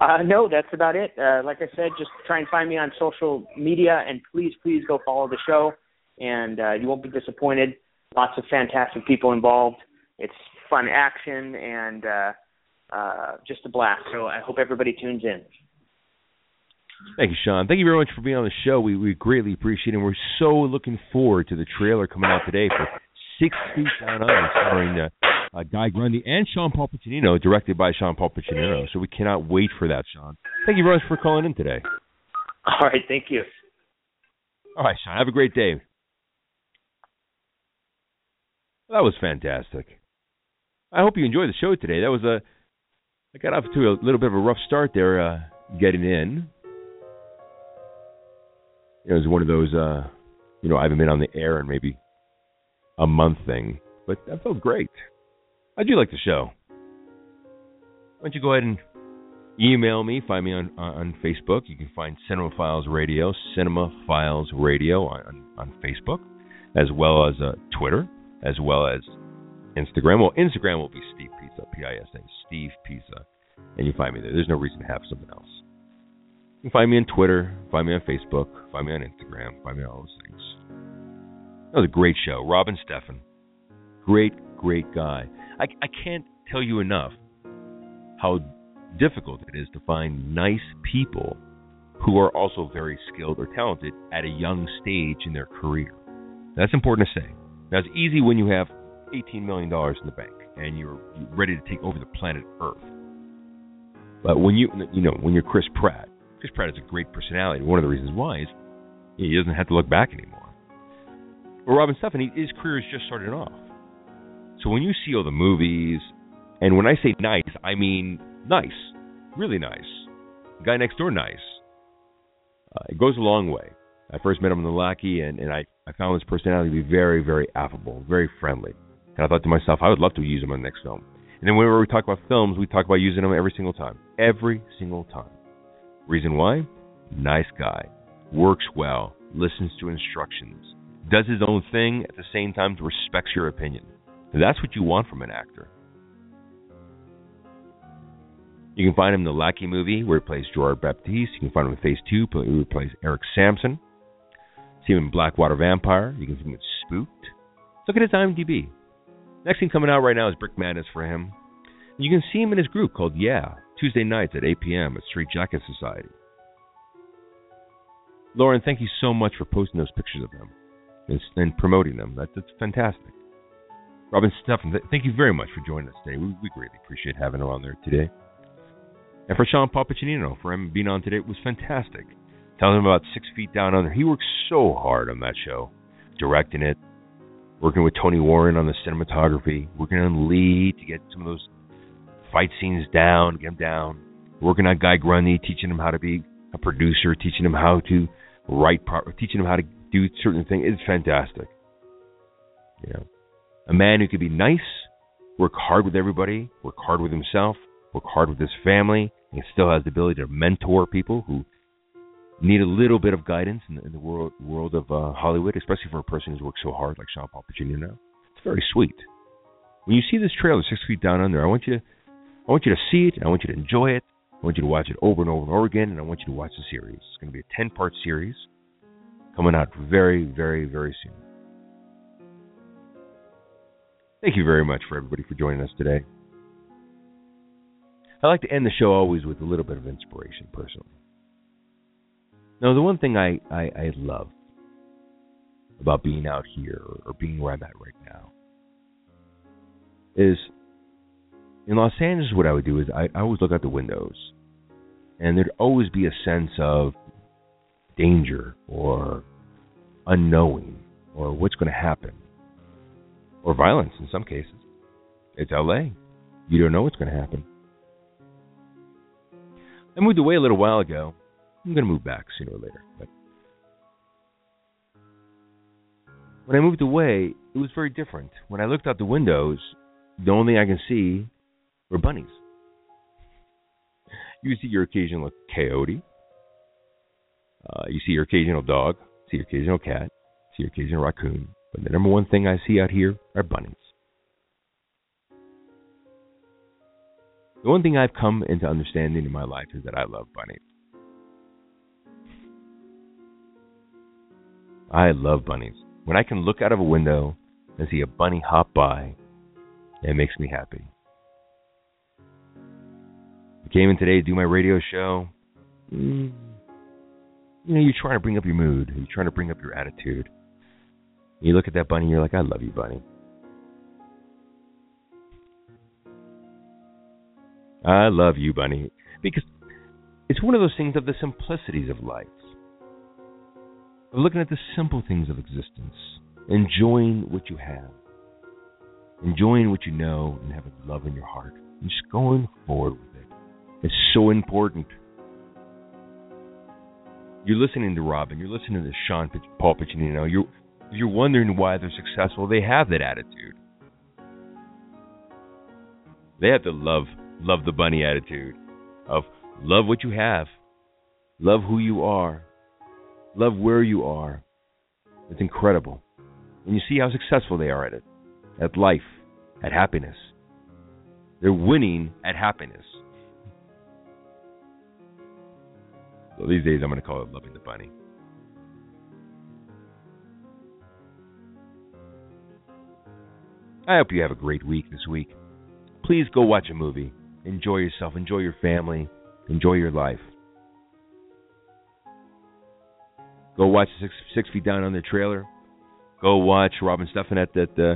Uh, no, that's about it. Uh, like I said, just try and find me on social media, and please, please go follow the show, and uh, you won't be disappointed. Lots of fantastic people involved. It's fun action and uh, uh, just a blast. So I hope everybody tunes in. Thank you, Sean. Thank you very much for being on the show. We we greatly appreciate it. And we're so looking forward to the trailer coming out today for Six Feet Down Under, starring uh, uh, Guy Grundy and Sean Paul Piccinino, directed by Sean Paul Piccinino. So we cannot wait for that, Sean. Thank you very much for calling in today. All right, thank you. All right, Sean. Have a great day. That was fantastic. I hope you enjoyed the show today. That was a I got off to a little bit of a rough start there, uh, getting in it was one of those, uh, you know, I haven't been on the air in maybe a month thing, but that felt great. I do like the show. Why don't you go ahead and email me? Find me on on Facebook. You can find Cinema Files Radio, Cinema Files Radio on on Facebook, as well as uh, Twitter, as well as Instagram. Well, Instagram will be Steve Pisa, P-I-S-A, Steve Pisa, and you find me there. There's no reason to have something else. You can find me on Twitter, find me on Facebook, find me on Instagram, find me on all those things. That was a great show. Robin Steffen. Great, great guy. I, I can't tell you enough how difficult it is to find nice people who are also very skilled or talented at a young stage in their career. That's important to say. Now, it's easy when you have $18 million in the bank and you're ready to take over the planet Earth. But when you, you know, when you're Chris Pratt, Chris Pratt is a great personality. One of the reasons why is he doesn't have to look back anymore. Well, Robin Steffen, his career is just starting off. So when you see all the movies, and when I say nice, I mean nice, really nice. The guy next door, nice. Uh, it goes a long way. I first met him in the Lackey, and, and I, I found his personality to be very, very affable, very friendly. And I thought to myself, I would love to use him on the next film. And then whenever we talk about films, we talk about using them every single time. Every single time. Reason why? Nice guy. Works well. Listens to instructions. Does his own thing at the same time respects your opinion. And that's what you want from an actor. You can find him in the Lackey movie where he plays Gerard Baptiste. You can find him in Phase 2 where he plays Eric Sampson. See him in Blackwater Vampire. You can see him in Spooked. Look at his IMDb. Next thing coming out right now is Brick Madness for him. You can see him in his group called Yeah, Tuesday nights at 8 p.m. at Street Jacket Society. Lauren, thank you so much for posting those pictures of them and, and promoting them. That, that's fantastic. Robin Steffen, thank you very much for joining us today. We, we greatly appreciate having her on there today. And for Sean Paul Piccinino, for him being on today, it was fantastic. Telling him about Six Feet Down Under. He worked so hard on that show, directing it, working with Tony Warren on the cinematography, working on Lee to get some of those fight scenes down, get them down. Working on Guy Grundy, teaching him how to be a producer, teaching him how to write, proper, teaching him how to do certain things. It's fantastic. You know, a man who could be nice, work hard with everybody, work hard with himself, work hard with his family, and still has the ability to mentor people who need a little bit of guidance in the, in the world world of uh, Hollywood, especially for a person who's worked so hard like Sean Paul Piccinino. It's very sweet. When you see this trailer, Six Feet Down Under, I want you to I want you to see it. I want you to enjoy it. I want you to watch it over and over and over again, and I want you to watch the series. It's going to be a 10 part series coming out very, very, very soon. Thank you very much for everybody for joining us today. I like to end the show always with a little bit of inspiration, personally. Now, the one thing I, I, I love about being out here or being where I'm at right now is in Los Angeles, what I would do is I, I always look out the windows, and there'd always be a sense of danger or unknowing or what's going to happen or violence in some cases. It's LA. You don't know what's going to happen. I moved away a little while ago. I'm going to move back sooner or later. But when I moved away, it was very different. When I looked out the windows, the only thing I can see were bunnies. You see your occasional coyote. Uh, you see your occasional dog. See your occasional cat. See your occasional raccoon. But the number one thing I see out here are bunnies. The one thing I've come into understanding in my life is that I love bunnies. I love bunnies. When I can look out of a window and see a bunny hop by, it makes me happy. I came in today to do my radio show. Mm, you know, you're trying to bring up your mood. You're trying to bring up your attitude. You look at that bunny, you're like, I love you, bunny. I love you, bunny. Because it's one of those things of the simplicities of life. Looking at the simple things of existence. Enjoying what you have. Enjoying what you know and having love in your heart. And just going forward with it. It's so important. You're listening to Robin. You're listening to Sean Paul Piccinino. You're you're wondering why they're successful. They have that attitude. They have the love love the bunny attitude of love what you have, love who you are, love where you are. It's incredible. And you see how successful they are at it, at life, at happiness. They're winning at happiness. So these days I'm going to call it loving the bunny. I hope you have a great week this week. Please go watch a movie enjoy yourself, enjoy your family, enjoy your life. Go watch Six, Six Feet Down on the trailer. Go watch Robin Steffen at the, the,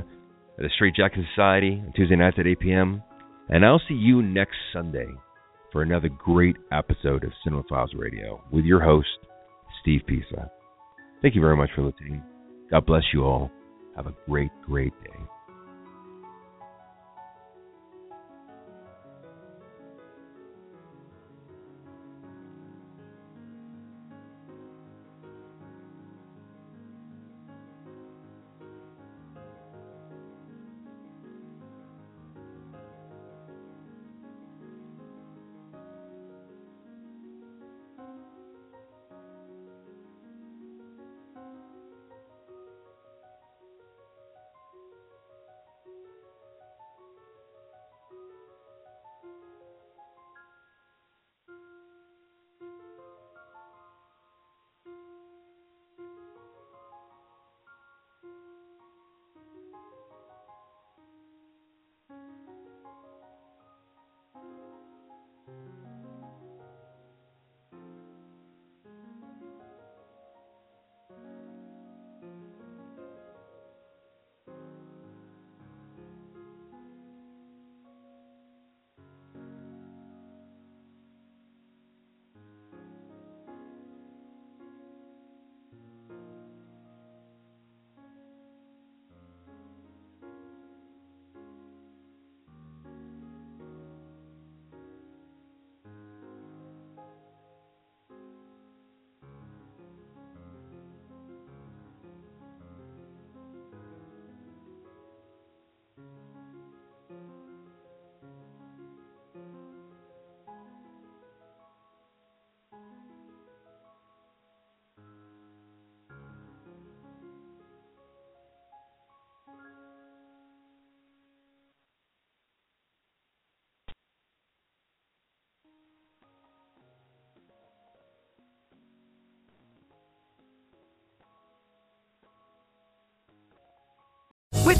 at the Straight Jacket Society on Tuesday nights at 8 p.m. And I'll see you next Sunday for another great episode of Cinema Files Radio with your host, Steve Pisa. Thank you very much for listening. God bless you all. Have a great, great day.